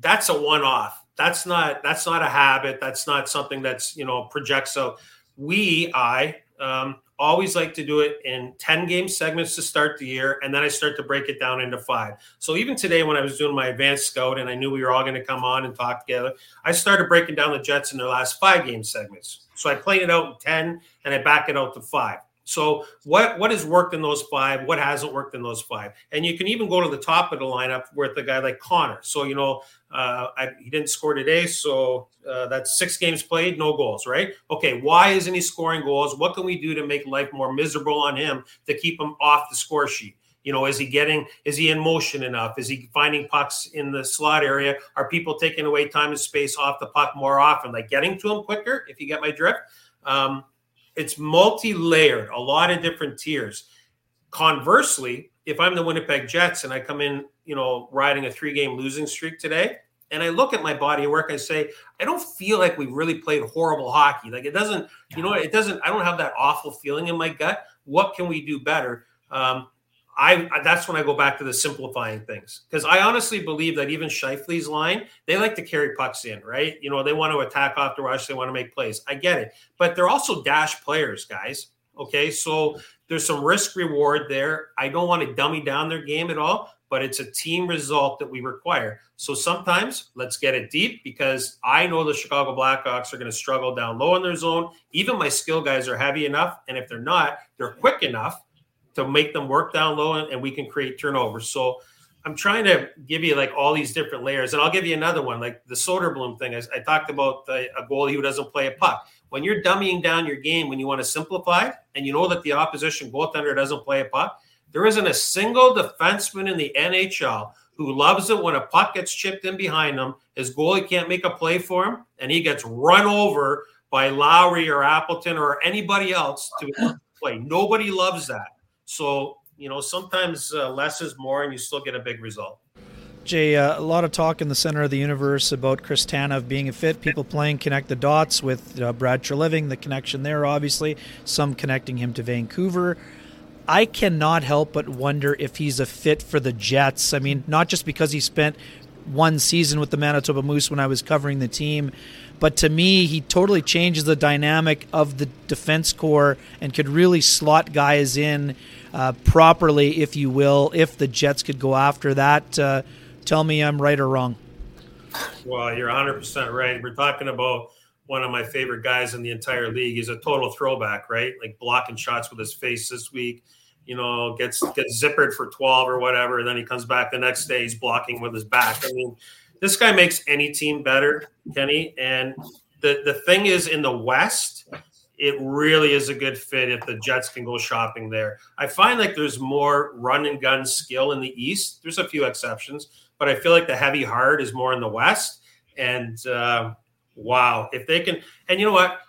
That's a one off. That's not that's not a habit. That's not something that's you know projects. So we I um, always like to do it in 10 game segments to start the year, and then I start to break it down into five. So even today, when I was doing my advanced scout and I knew we were all going to come on and talk together, I started breaking down the Jets in their last five game segments. So I played it out in 10 and I back it out to five. So what what has worked in those five? What hasn't worked in those five? And you can even go to the top of the lineup with a guy like Connor. So you know uh, I, he didn't score today, so uh, that's six games played, no goals, right? Okay, why isn't he scoring goals? What can we do to make life more miserable on him to keep him off the score sheet? You know, is he getting? Is he in motion enough? Is he finding pucks in the slot area? Are people taking away time and space off the puck more often? Like getting to him quicker, if you get my drift. Um, it's multi-layered, a lot of different tiers. Conversely, if I'm the Winnipeg Jets and I come in, you know, riding a three-game losing streak today, and I look at my body of work, I say, I don't feel like we've really played horrible hockey. Like it doesn't, you know, it doesn't. I don't have that awful feeling in my gut. What can we do better? Um, I that's when I go back to the simplifying things because I honestly believe that even Scheifele's line, they like to carry pucks in, right? You know, they want to attack off the rush, they want to make plays. I get it, but they're also dash players, guys. Okay, so there's some risk reward there. I don't want to dummy down their game at all, but it's a team result that we require. So sometimes let's get it deep because I know the Chicago Blackhawks are going to struggle down low in their zone. Even my skill guys are heavy enough, and if they're not, they're quick enough to make them work down low and, and we can create turnovers. So I'm trying to give you like all these different layers, and I'll give you another one, like the Soderblom thing. I, I talked about the, a goalie who doesn't play a puck. When you're dummying down your game, when you want to simplify, and you know that the opposition goaltender doesn't play a puck, there isn't a single defenseman in the NHL who loves it when a puck gets chipped in behind him. His goalie can't make a play for him, and he gets run over by Lowry or Appleton or anybody else to play. Nobody loves that. So, you know, sometimes uh, less is more and you still get a big result. Jay, uh, a lot of talk in the center of the universe about Chris Tanev being a fit. People playing connect the dots with uh, Brad Treliving, the connection there, obviously. Some connecting him to Vancouver. I cannot help but wonder if he's a fit for the Jets. I mean, not just because he spent one season with the Manitoba Moose when I was covering the team, but to me, he totally changes the dynamic of the defense corps and could really slot guys in uh, properly, if you will, if the Jets could go after that. Uh, tell me I'm right or wrong. Well, you're 100% right. We're talking about one of my favorite guys in the entire league. He's a total throwback, right? Like blocking shots with his face this week. You know, gets gets zippered for 12 or whatever. And then he comes back the next day, he's blocking with his back. I mean, this guy makes any team better, Kenny. And the, the thing is, in the West, it really is a good fit if the Jets can go shopping there. I find like there's more run and gun skill in the East. There's a few exceptions, but I feel like the heavy hard is more in the West. And uh, wow, if they can, and you know what?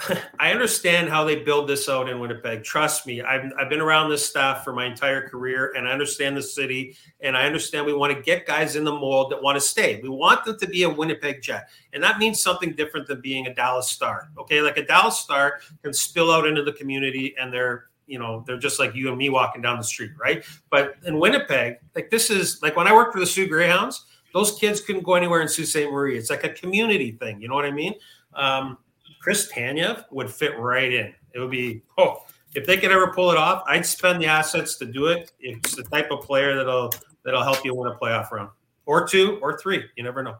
I understand how they build this out in Winnipeg. Trust me, I've, I've been around this staff for my entire career and I understand the city and I understand we want to get guys in the mold that want to stay. We want them to be a Winnipeg Jet. And that means something different than being a Dallas Star. Okay. Like a Dallas Star can spill out into the community and they're, you know, they're just like you and me walking down the street. Right. But in Winnipeg, like this is like when I worked for the Soo Greyhounds, those kids couldn't go anywhere in Sault Ste. Marie. It's like a community thing. You know what I mean? Um, Chris Tanev would fit right in. It would be oh, if they could ever pull it off, I'd spend the assets to do it. It's the type of player that'll that'll help you win a playoff round or two or three. You never know.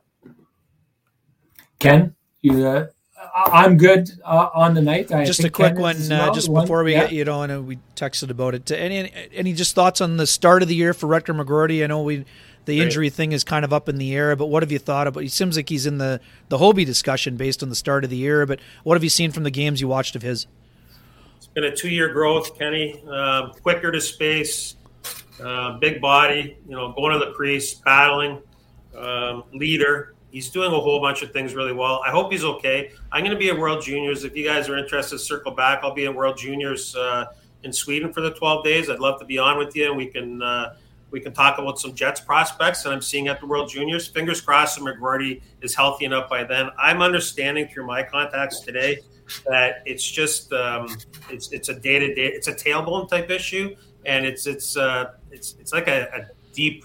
Ken, you. Uh, I'm good uh, on the night. I just a quick Ken one, uh, well. just before we yeah. get you know, and we texted about it. Any any just thoughts on the start of the year for Rutger McGroarty? I know we the injury thing is kind of up in the air. But what have you thought about? It seems like he's in the the Hobey discussion based on the start of the year. But what have you seen from the games you watched of his? It's been a two year growth, Kenny. Uh, quicker to space, uh, big body. You know, going to the crease, battling, um, leader. He's doing a whole bunch of things really well. I hope he's okay. I'm going to be at World Juniors. If you guys are interested, circle back. I'll be at World Juniors uh, in Sweden for the 12 days. I'd love to be on with you, and we can uh, we can talk about some Jets prospects that I'm seeing at the World Juniors. Fingers crossed that McGroarty is healthy enough by then. I'm understanding through my contacts today that it's just um, it's it's a day to day it's a tailbone type issue, and it's it's uh, it's it's like a, a deep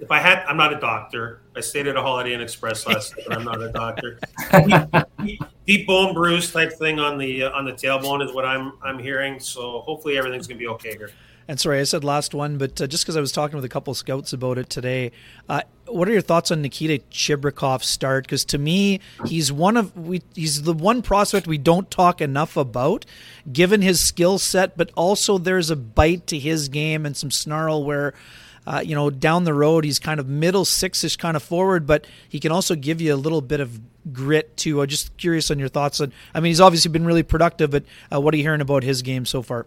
if I had, I'm not a doctor. I stayed at a Holiday Inn Express last night, but I'm not a doctor. deep, deep, bone bruise type thing on the uh, on the tailbone is what I'm I'm hearing. So hopefully everything's gonna be okay here. And sorry, I said last one, but uh, just because I was talking with a couple scouts about it today, uh, what are your thoughts on Nikita Chibrikov's start? Because to me, he's one of we he's the one prospect we don't talk enough about, given his skill set, but also there's a bite to his game and some snarl where. Uh, you know, down the road, he's kind of middle six-ish kind of forward, but he can also give you a little bit of grit too. I'm just curious on your thoughts. On, I mean, he's obviously been really productive, but uh, what are you hearing about his game so far?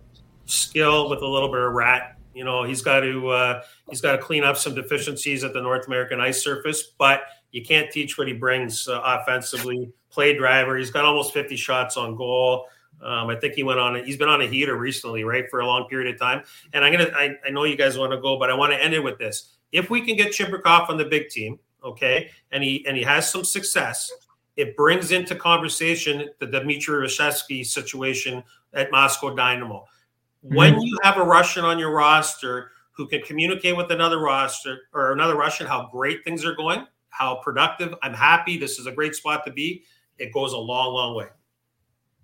Skill with a little bit of rat. You know, he's got to uh, he's got to clean up some deficiencies at the North American ice surface, but you can't teach what he brings uh, offensively. Play driver, he's got almost 50 shots on goal. Um, I think he went on. He's been on a heater recently, right, for a long period of time. And I'm gonna. I, I know you guys want to go, but I want to end it with this. If we can get Chibrikov on the big team, okay, and he and he has some success, it brings into conversation the Dmitry Rashevsky situation at Moscow Dynamo. When mm-hmm. you have a Russian on your roster who can communicate with another roster or another Russian how great things are going, how productive, I'm happy, this is a great spot to be, it goes a long, long way.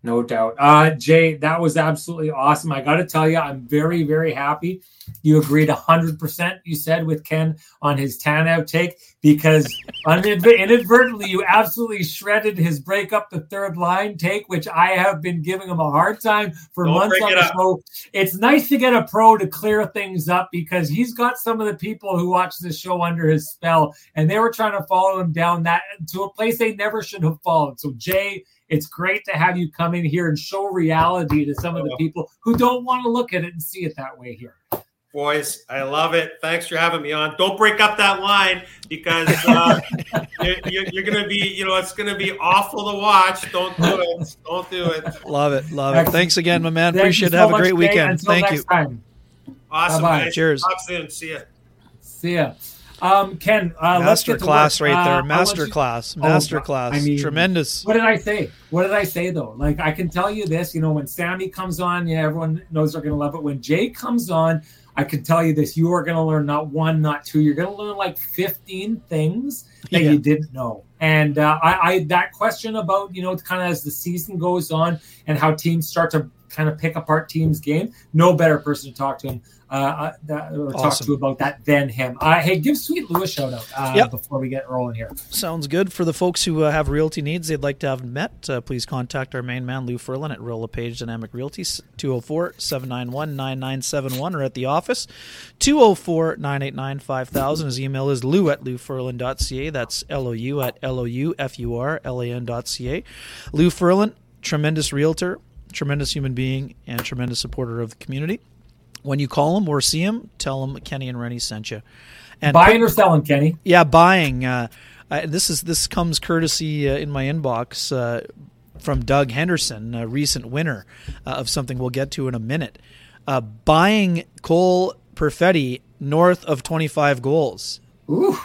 No doubt. Uh, Jay, that was absolutely awesome. I got to tell you, I'm very, very happy. You agreed 100%, you said, with Ken on his Tanev take because inadvertently you absolutely shredded his break up the third line take, which I have been giving him a hard time for Don't months on the show. It's nice to get a pro to clear things up because he's got some of the people who watch the show under his spell and they were trying to follow him down that to a place they never should have followed. So, Jay, it's great to have you come in here and show reality to some of the people who don't want to look at it and see it that way here. Boys, I love it. Thanks for having me on. Don't break up that line because uh, you're, you're going to be, you know, it's going to be awful to watch. Don't do it. Don't do it. Love it. Love it. Thanks again, my man. Thank Appreciate it. So Have a great weekend. Thank you. Time. Awesome. Bye-bye. Cheers. Talk soon. See ya. See ya. Um, Ken, uh, master class right there. Uh, master class, master oh, class. I mean, tremendous. What did I say? What did I say though? Like I can tell you this. You know, when Sammy comes on, yeah, everyone knows they're going to love it. When Jay comes on, I can tell you this: you are going to learn not one, not two. You're going to learn like 15 things that yeah. you didn't know. And uh, I, I that question about you know, kind of as the season goes on and how teams start to kind of pick apart teams' game. No better person to talk to him uh, uh, that, or awesome. talk to about that than him. Uh, hey, give Sweet Lou a shout out uh, yep. before we get rolling here. Sounds good. For the folks who uh, have realty needs they'd like to have met, uh, please contact our main man, Lou Furlan, at Royal LePage Dynamic Realty, 204 791 9971, or at the office, 204 989 5000. His email is lou at loufurlan.ca. That's L O U at L O U F U R L A N.ca. Lou Furlan, tremendous realtor, tremendous human being, and tremendous supporter of the community when you call him or see him, tell him Kenny and Renny sent you. And buying or selling, Kenny? Yeah, buying. Uh, I, this is this comes courtesy uh, in my inbox uh, from Doug Henderson, a recent winner uh, of something we'll get to in a minute. Uh, buying Cole Perfetti north of 25 goals. Ooh,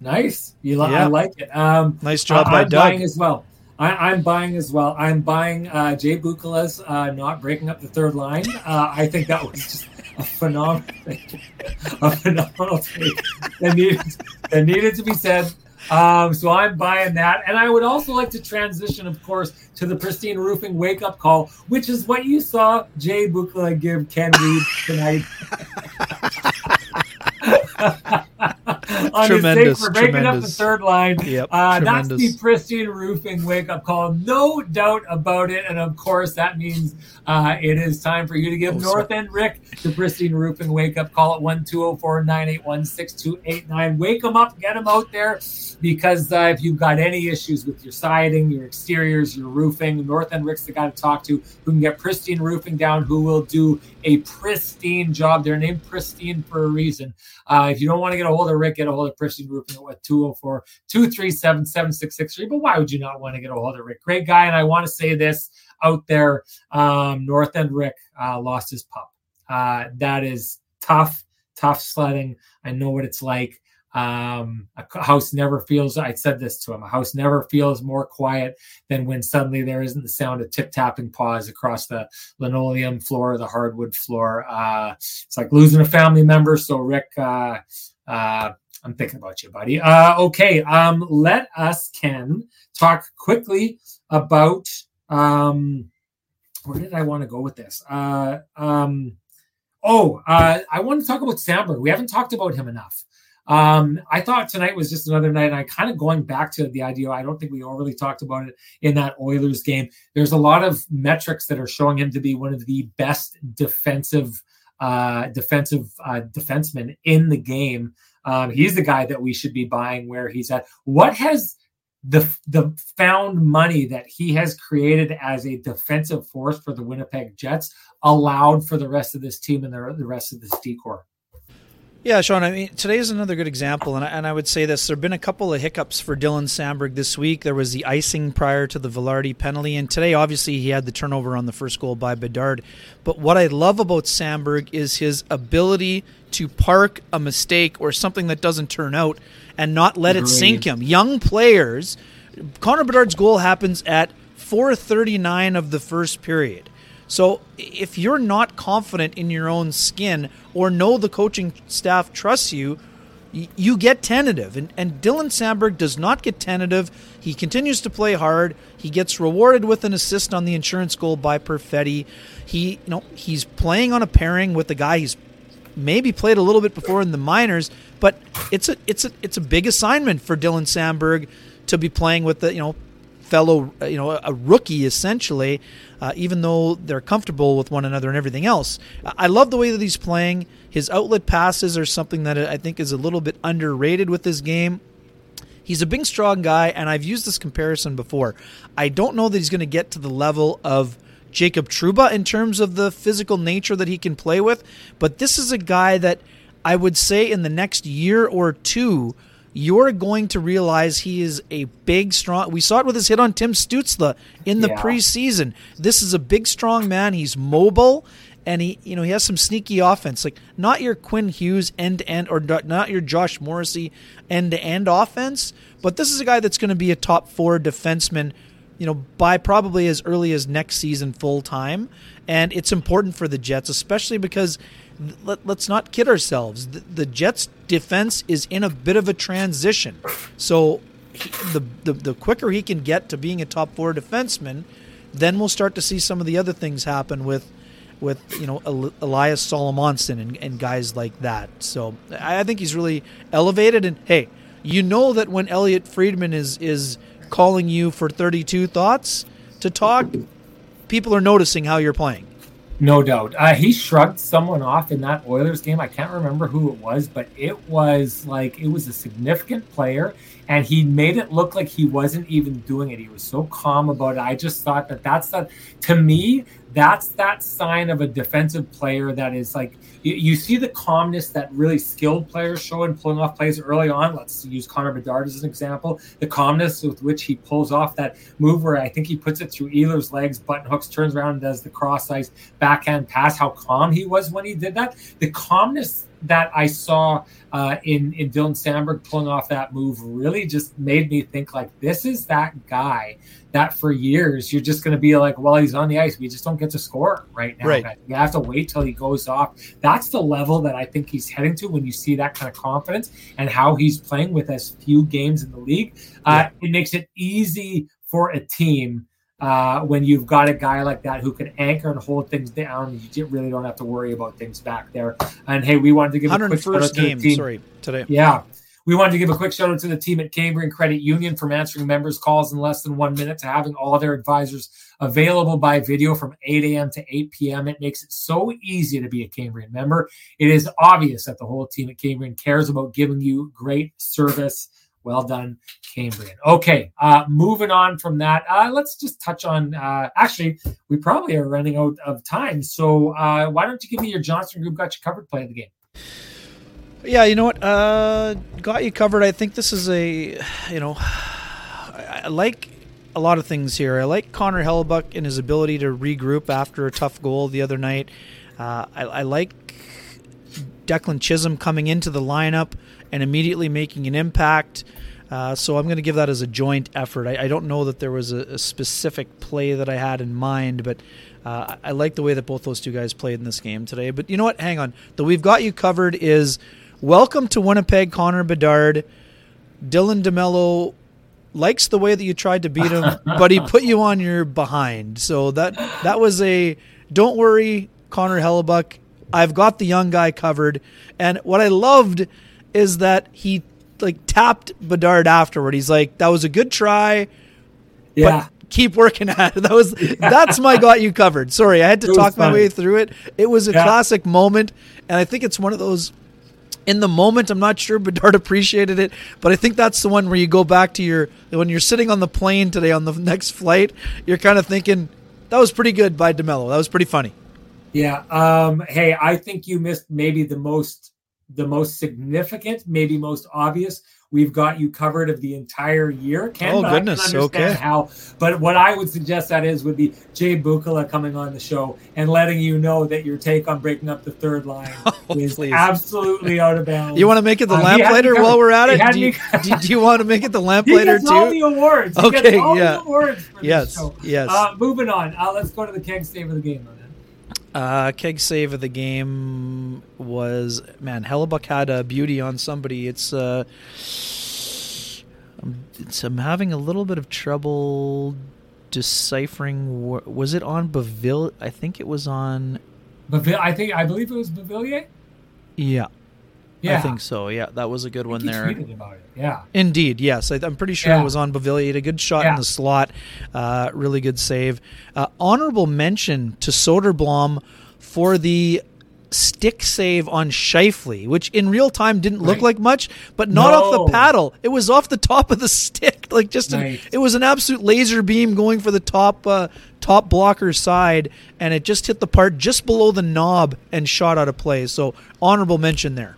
nice. You li- yeah. I like it. Um, nice job by Doug buying as well. I, am buying as well. I'm buying uh, Jay Bukala's uh, not breaking up the third line. Uh, I think that was just a phenomenal, a phenomenal thing that needed, that needed to be said. Um, so I'm buying that. And I would also like to transition, of course, to the pristine roofing wake up call, which is what you saw Jay Bukala give Ken Reed tonight. on tremendous, his for breaking tremendous. up the third line. Yep, uh, that's the pristine roofing wake up call, no doubt about it. And of course, that means uh, it is time for you to give oh, North End Rick the pristine roofing wake up call at one two zero oh four nine eight one six two eight nine. Wake them up, get them out there, because uh, if you've got any issues with your siding, your exteriors, your roofing, North End Rick's the guy to talk to who can get pristine roofing down. Who will do a pristine job? They're named pristine for a reason. Uh, if you don't want to get a hold of Rick, get a hold of Pristine Roofing at 204 237 7663. But why would you not want to get a hold of Rick? Great guy. And I want to say this out there um, North End Rick uh, lost his pup. Uh, that is tough, tough sledding. I know what it's like. Um, a house never feels, I said this to him, a house never feels more quiet than when suddenly there isn't the sound of tip tapping paws across the linoleum floor or the hardwood floor. Uh, it's like losing a family member. So, Rick, uh, Uh, I'm thinking about you, buddy. Uh, okay, um, let us Ken talk quickly about um, where did I want to go with this? Uh, um, oh, uh, I want to talk about Samberg. We haven't talked about him enough. Um, I thought tonight was just another night. And I kind of going back to the idea. I don't think we overly talked about it in that Oilers game. There's a lot of metrics that are showing him to be one of the best defensive uh, defensive uh, defensemen in the game. Um, he's the guy that we should be buying where he's at. What has the the found money that he has created as a defensive force for the Winnipeg Jets allowed for the rest of this team and the, the rest of this decor? Yeah, Sean. I mean, today is another good example, and I, and I would say this: there have been a couple of hiccups for Dylan Samberg this week. There was the icing prior to the Vilardi penalty, and today, obviously, he had the turnover on the first goal by Bedard. But what I love about Samberg is his ability to park a mistake or something that doesn't turn out and not let it sink him. Young players, Connor Bedard's goal happens at 4:39 of the first period. So if you're not confident in your own skin or know the coaching staff trusts you, you get tentative. And, and Dylan Samberg does not get tentative. He continues to play hard. He gets rewarded with an assist on the insurance goal by Perfetti. He, you know, he's playing on a pairing with the guy he's maybe played a little bit before in the minors, but it's a it's a it's a big assignment for Dylan Samberg to be playing with the you know fellow, uh, you know, a rookie essentially, uh, even though they're comfortable with one another and everything else. I love the way that he's playing. His outlet passes are something that I think is a little bit underrated with this game. He's a big, strong guy, and I've used this comparison before. I don't know that he's going to get to the level of Jacob Trouba in terms of the physical nature that he can play with, but this is a guy that I would say in the next year or two you're going to realize he is a big, strong. We saw it with his hit on Tim Stützle in the yeah. preseason. This is a big, strong man. He's mobile, and he, you know, he has some sneaky offense. Like not your Quinn Hughes end to end, or not your Josh Morrissey end to end offense, but this is a guy that's going to be a top four defenseman. You know, by probably as early as next season full time, and it's important for the Jets, especially because let, us not kid ourselves. The, the, Jets' defense is in a bit of a transition. So he, the, the the quicker he can get to being a top four defenseman, then we'll start to see some of the other things happen with with you know Elias Salomonsson and, and guys like that. So I think he's really elevated. And hey, you know that when Elliotte Friedman is is calling you for 32 thoughts to talk, people are noticing how you're playing. No doubt. Uh, he shrugged someone off in that Oilers game. I can't remember who it was, but it was like it was a significant player, and he made it look like he wasn't even doing it. He was so calm about it. I just thought that that's that. To me, that's that sign of a defensive player that is like you, you, see the calmness that really skilled players show in pulling off plays early on. Let's use Connor Bedard as an example. The calmness with which he pulls off that move where I think he puts it through Ehlers' legs, button hooks, turns around and does the cross ice backhand pass. How calm he was when he did that. The calmness that I saw uh, in in Dylan Samberg pulling off that move really just made me think like this is that guy that for years you're just going to be like, well, he's on the ice, we just don't get to score right now. Right. You have to wait till he goes off. That's the level that I think he's heading to when you see that kind of confidence and how he's playing with as few games in the league. Uh, yeah. It makes it easy for a team uh, when you've got a guy like that who can anchor and hold things down, you really don't have to worry about things back there. And hey, we wanted to give a quick shout out game, to the team. Sorry, today. Yeah. We wanted to give a quick shout out to the team at Cambrian Credit Union from answering members' calls in less than one minute to having all their advisors available by video from 8 a.m. to 8 p.m. It makes it so easy to be a Cambrian member. It is obvious that the whole team at Cambrian cares about giving you great service well done, Cambrian. Okay, uh, moving on from that, uh, let's just touch on. Uh, actually, we probably are running out of time, so uh, why don't you give me your Johnston Group got you covered play of the game? Yeah, you know what? Uh, got you covered. I think this is a, you know, I, I like a lot of things here. I like Connor Hellebuyck and his ability to regroup after a tough goal the other night. Uh, I, I like Declan Chisholm coming into the lineup and immediately making an impact. Uh, so I'm going to give that as a joint effort. I, I don't know that there was a, a, specific play that I had in mind, but uh, I like the way that both those two guys played in this game today. But you know what? Hang on. The we've got you covered is welcome to Winnipeg, Connor Bedard. Dylan DeMelo likes the way that you tried to beat him, but he put you on your behind. So that that was a don't worry, Connor Hellebuyck. I've got the young guy covered. And what I loved is that he like tapped Bedard afterward. He's like, "That was a good try." Yeah. keep working at it. That was yeah. that's my got you covered. Sorry, I had to talk my way through it. It was a yeah. classic moment, and I think it's one of those in the moment, I'm not sure Bedard appreciated it, but I think that's the one where you go back to your when you're sitting on the plane today on the next flight, you're kind of thinking that was pretty good by Demelo. That was pretty funny. Yeah. Um, hey, I think you missed maybe the most the most significant, maybe most obvious We've got you covered of the entire year. Ken, oh goodness, okay. How, but what I would suggest that is would be Jay Bukala coming on the show and letting you know that your take on breaking up the third line oh, is please. absolutely out of bounds. You want to make it the uh, lamplighter while we're at it? Do you, do, do you, want to make it the lamplighter too? All the awards. He okay, yeah. awards yes, yes. Uh, moving on. Uh, let's go to the keg save of the game. Uh, keg save of the game was man. Hellebuyck had a beauty on somebody. It's uh, I'm, it's, I'm having a little bit of trouble deciphering. Was it on Bavil? I think it was on. Bavil. I think I believe it was Beauvillier. Yeah. Yeah. I think so. Yeah, that was a good one there. Yeah. Indeed. Yes. I, am pretty sure yeah. it was on Beauvillier. A good shot yeah. in the slot. Uh, really good save. Uh, honorable mention to Soderblom for the stick save on Scheifele, which in real time didn't look right. like much, but not no. off the paddle. It was off the top of the stick, like just an, it was an absolute laser beam going for the top uh, top blocker side, and it just hit the part just below the knob and shot out of play. So honorable mention there.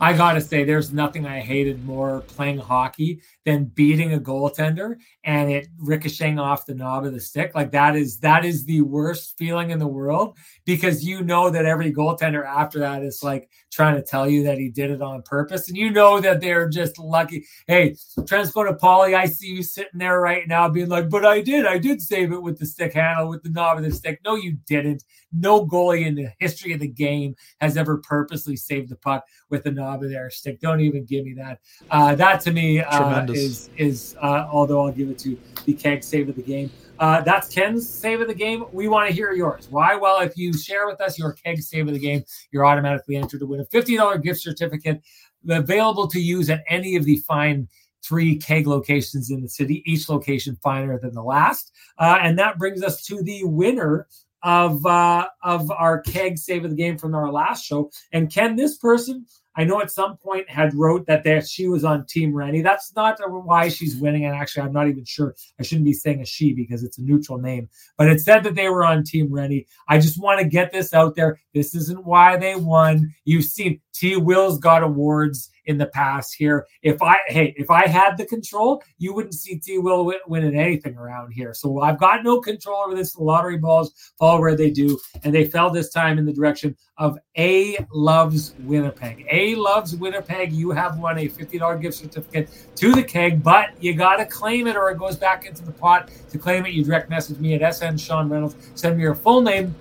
I gotta say, there's nothing I hated more playing hockey than beating a goaltender and it ricocheting off the knob of the stick. Like that is that is the worst feeling in the world because you know that every goaltender after that is like trying to tell you that he did it on purpose, and you know that they're just lucky. Hey, Transcona Polly, I see you sitting there right now being like, "But I did, I did save it with the stick handle, with the knob of the stick." No, you didn't. No goalie in the history of the game has ever purposely saved the puck with the knob of their stick. Don't even give me that. Uh, that to me uh, is is uh, although I'll give it to the keg save of the game. Uh, that's Ken's save of the game. We want to hear yours. Why? Well, if you share with us your keg save of the game, you're automatically entered to win a $50 gift certificate available to use at any of the fine three keg locations in the city, each location finer than the last. Uh, and that brings us to the winner of uh, of our keg save of the game from our last show. And Ken, this person I know at some point had wrote that there, she was on Team Renny. That's not why she's winning. And actually, I'm not even sure. I shouldn't be saying a she because it's a neutral name. But it said that they were on Team Renny. I just want to get this out there. This isn't why they won. You've seen T. Will's got awards in the past here. If I hey, if I had the control, you wouldn't see T. Will winning anything around here. So I've got no control over this. The lottery balls fall where they do, and they fell this time in the direction of A loves Winnipeg. A loves Winnipeg. You have won a fifty dollar gift certificate to the keg, but you got to claim it or it goes back into the pot. To claim it, you direct message me at SN Sean Reynolds. Send me your full name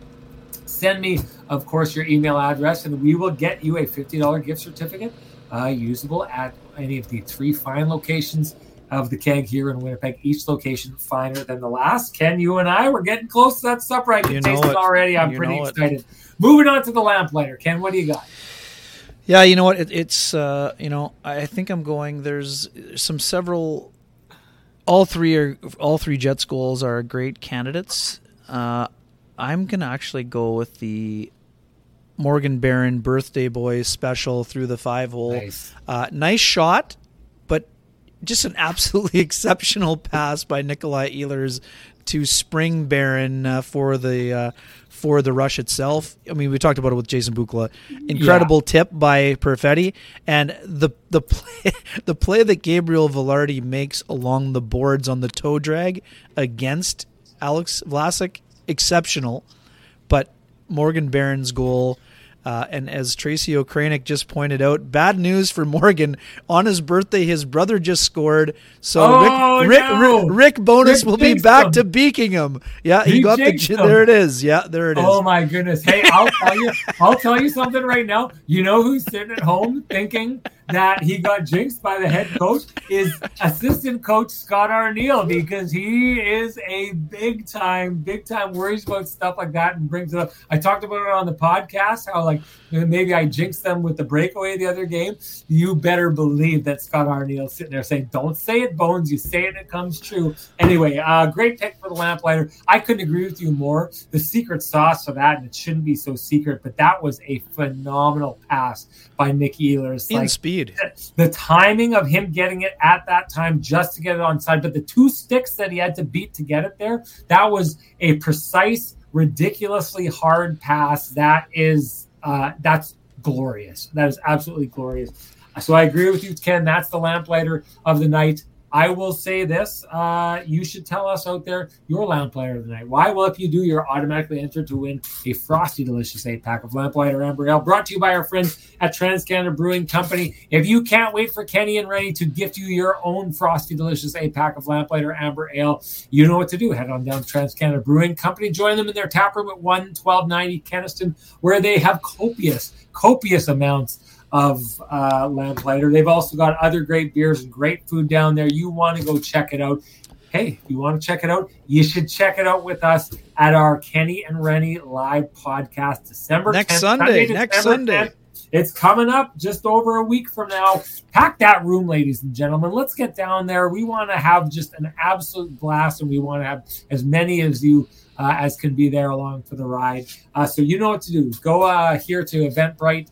send me, of course, your email address, and we will get you a $50 gift certificate uh, usable at any of the three fine locations of the keg here in Winnipeg. Each location finer than the last. Ken, you and I, we're getting close to that supper. I can you taste it. it. already. I'm you pretty excited. It. Moving on to the lamplighter. Ken, what do you got? Yeah, you know what? It, it's uh, you know, I think I'm going. There's some several. All three are all three Jets goals are great candidates. Uh, I'm gonna actually go with the Morgan Barron birthday boy special through the five hole. Nice. Uh, nice shot, but just an absolutely exceptional pass by Nikolai Ehlers to spring Barron uh, for the uh, for the rush itself. I mean, we talked about it with Jason Bukala. Incredible yeah. tip by Perfetti, and the the play, the play that Gabriel Vilardi makes along the boards on the toe drag against Alex Vlasic, exceptional. But Morgan Barron's goal Uh, and as Tracy Okranik just pointed out, bad news for Morgan. On his birthday, his brother just scored. So oh, Rick, Rick, no. Rick, Rick, Bowness Rick will be back him. to Beakingham. Yeah, he, He got the. him. There it is. Yeah, there it is. Oh my goodness! Hey, I'll tell you. I'll tell you something right now. You know who's sitting at home thinking that he got jinxed by the head coach is assistant coach Scott Arniel because he is a big time, big time worries about stuff like that and brings it up. I talked about it on the podcast how like maybe I jinxed them with the breakaway the other game. You better believe that Scott Arniel's sitting there saying, "Don't say it, Bones. You say it, it comes true." Anyway, uh, great pick for the lamplighter. I couldn't agree with you more. The secret sauce for that, and it shouldn't be so secret, but that was a phenomenal pass by Nick Ehlers. In Like, speed. The timing of him getting it at that time just to get it on side, but the two sticks that he had to beat to get it there, that was a precise, ridiculously hard pass. That is uh, that's glorious. That is absolutely glorious. So I agree with you, Ken. That's the lamplighter of the night. I will say this: uh, you should tell us out there your lamplighter of the night. Why? Well, if you do, you're automatically entered to win a frosty, delicious eight pack of lamplighter amber ale, brought to you by our friends at Transcanada Brewing Company. If you can't wait for Kenny and Renny to gift you your own frosty, delicious eight pack of lamplighter amber ale, you know what to do. Head on down to Transcanada Brewing Company. Join them in their tap room at one twelve ninety Kenaston, where they have copious, copious amounts of uh, Lamplighter. They've also got other great beers and great food down there. You want to go check it out. Hey, if you want to check it out, you should check it out with us at our Kenny and Renny live podcast, December Next 10th, Sunday, next December Sunday. 10th. It's coming up just over a week from now. Pack that room, ladies and gentlemen. Let's get down there. We want to have just an absolute blast, and we want to have as many as you uh, as can be there along for the ride. Uh, so you know what to do. Go uh, here to Eventbrite.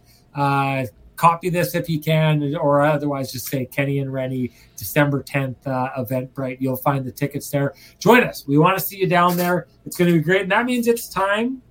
Copy this if you can, or otherwise just say Kenny and Renny, December 10th, uh, Eventbrite. You'll find the tickets there. Join us. We want to see you down there. It's going to be great. And that means it's time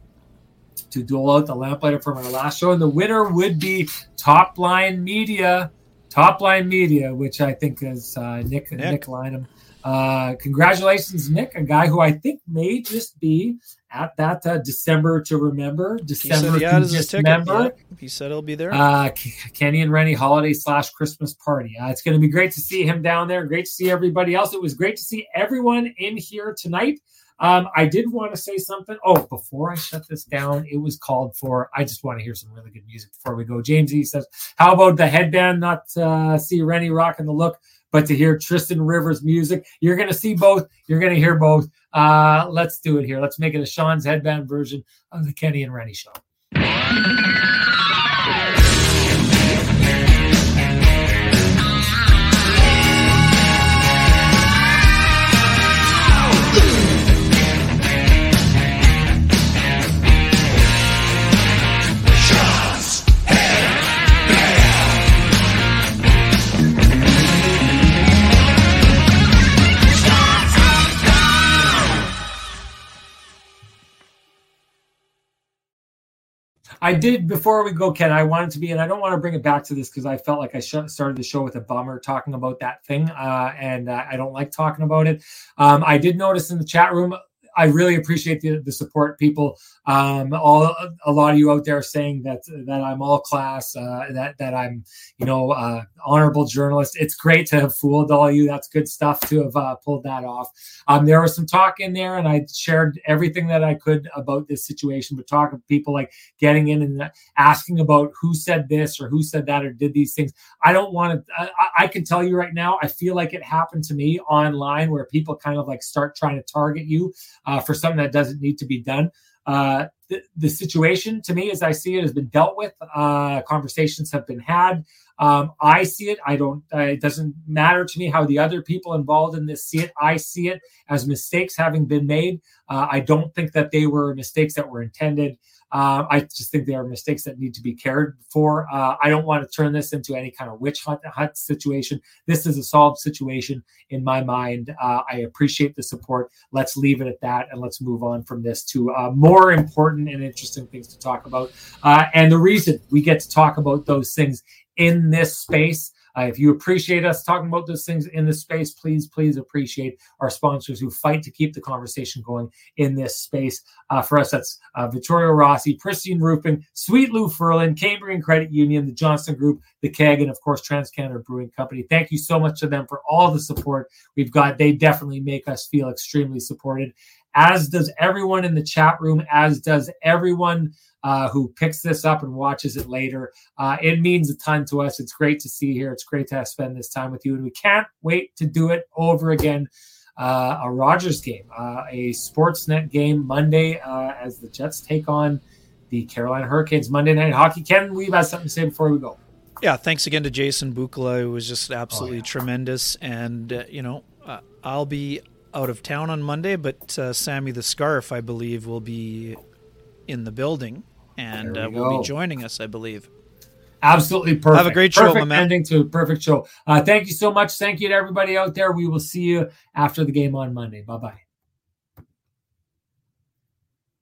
to dole out the lamplighter from our last show. And the winner would be Top Line Media. Top Line Media, which I think is uh, Nick, Nick Nick. Lynham. Uh, congratulations, Nick, a guy who I think may just be at that uh, December to remember, December he his ticket. Yeah, he said he'll be there. Uh, Kenny and Renny holiday slash Christmas party. Uh, it's going to be great to see him down there. Great to see everybody else. It was great to see everyone in here tonight. Um, I did want to say something. Oh, before I shut this down, it was called for. I just want to hear some really good music before we go. James E says, "How about the headband? Not uh, see Renny rocking the look, but to hear Tristan Rivers music. You're going to see both. You're going to hear both. Uh, let's do it here. Let's make it a Sean's headband version of the Kenny and Renny show." I did before we go, Ken. I wanted to be, and I don't want to bring it back to this because I felt like I sh- started the show with a bummer talking about that thing, uh, and uh, I don't like talking about it. Um, I did notice in the chat room. I really appreciate the, the support, people. Um, all a lot of you out there saying that that I'm all class, uh, that that I'm, you know, uh, honorable journalist. It's great to have fooled all you. That's good stuff to have uh, pulled that off. Um, there was some talk in there, and I shared everything that I could about this situation. But talk of people like getting in and asking about who said this or who said that or did these things. I don't want to. I, I can tell you right now. I feel like it happened to me online, where people kind of like start trying to target you uh, for something that doesn't need to be done. Uh, the, the situation to me, as I see it, has been dealt with. Uh, conversations have been had. Um, I see it. I don't. Uh, it doesn't matter to me how the other people involved in this see it. I see it as mistakes having been made. Uh, I don't think that they were mistakes that were intended. Uh, I just think there are mistakes that need to be cared for. Uh, I don't want to turn this into any kind of witch hunt, hunt situation. This is a solved situation in my mind. Uh, I appreciate the support. Let's leave it at that and let's move on from this to uh, more important and interesting things to talk about. Uh, and the reason we get to talk about those things in this space Uh, if you appreciate us talking about those things in this space, please, please appreciate our sponsors who fight to keep the conversation going in this space. Uh, for us, that's uh, Vittorio Rossi, Pristine Roofing, Sweet Lou Furlan, Cambrian Credit Union, the Johnson Group, the Keg, and of course, TransCanada Brewing Company. Thank you so much to them for all the support we've got. They definitely make us feel extremely supported, as does everyone in the chat room, as does everyone uh, who picks this up and watches it later. Uh, it means a ton to us. It's great to see you here. It's great to spend this time with you, and we can't wait to do it over again. Uh, a Rogers game, uh, a Sportsnet game Monday uh, as the Jets take on the Carolina Hurricanes Monday Night Hockey. Ken, we have got something to say before we go. Yeah, thanks again to Jason Bukala. It was just absolutely oh, yeah. tremendous. And, uh, you know, uh, I'll be out of town on Monday, but uh, Sammy the Scarf, I believe, will be in the building and uh, will be joining us, I believe. Absolutely perfect. Have a great perfect show, man. Ending to a perfect show. Uh, thank you so much. Thank you to everybody out there. We will see you after the game on Monday. Bye bye.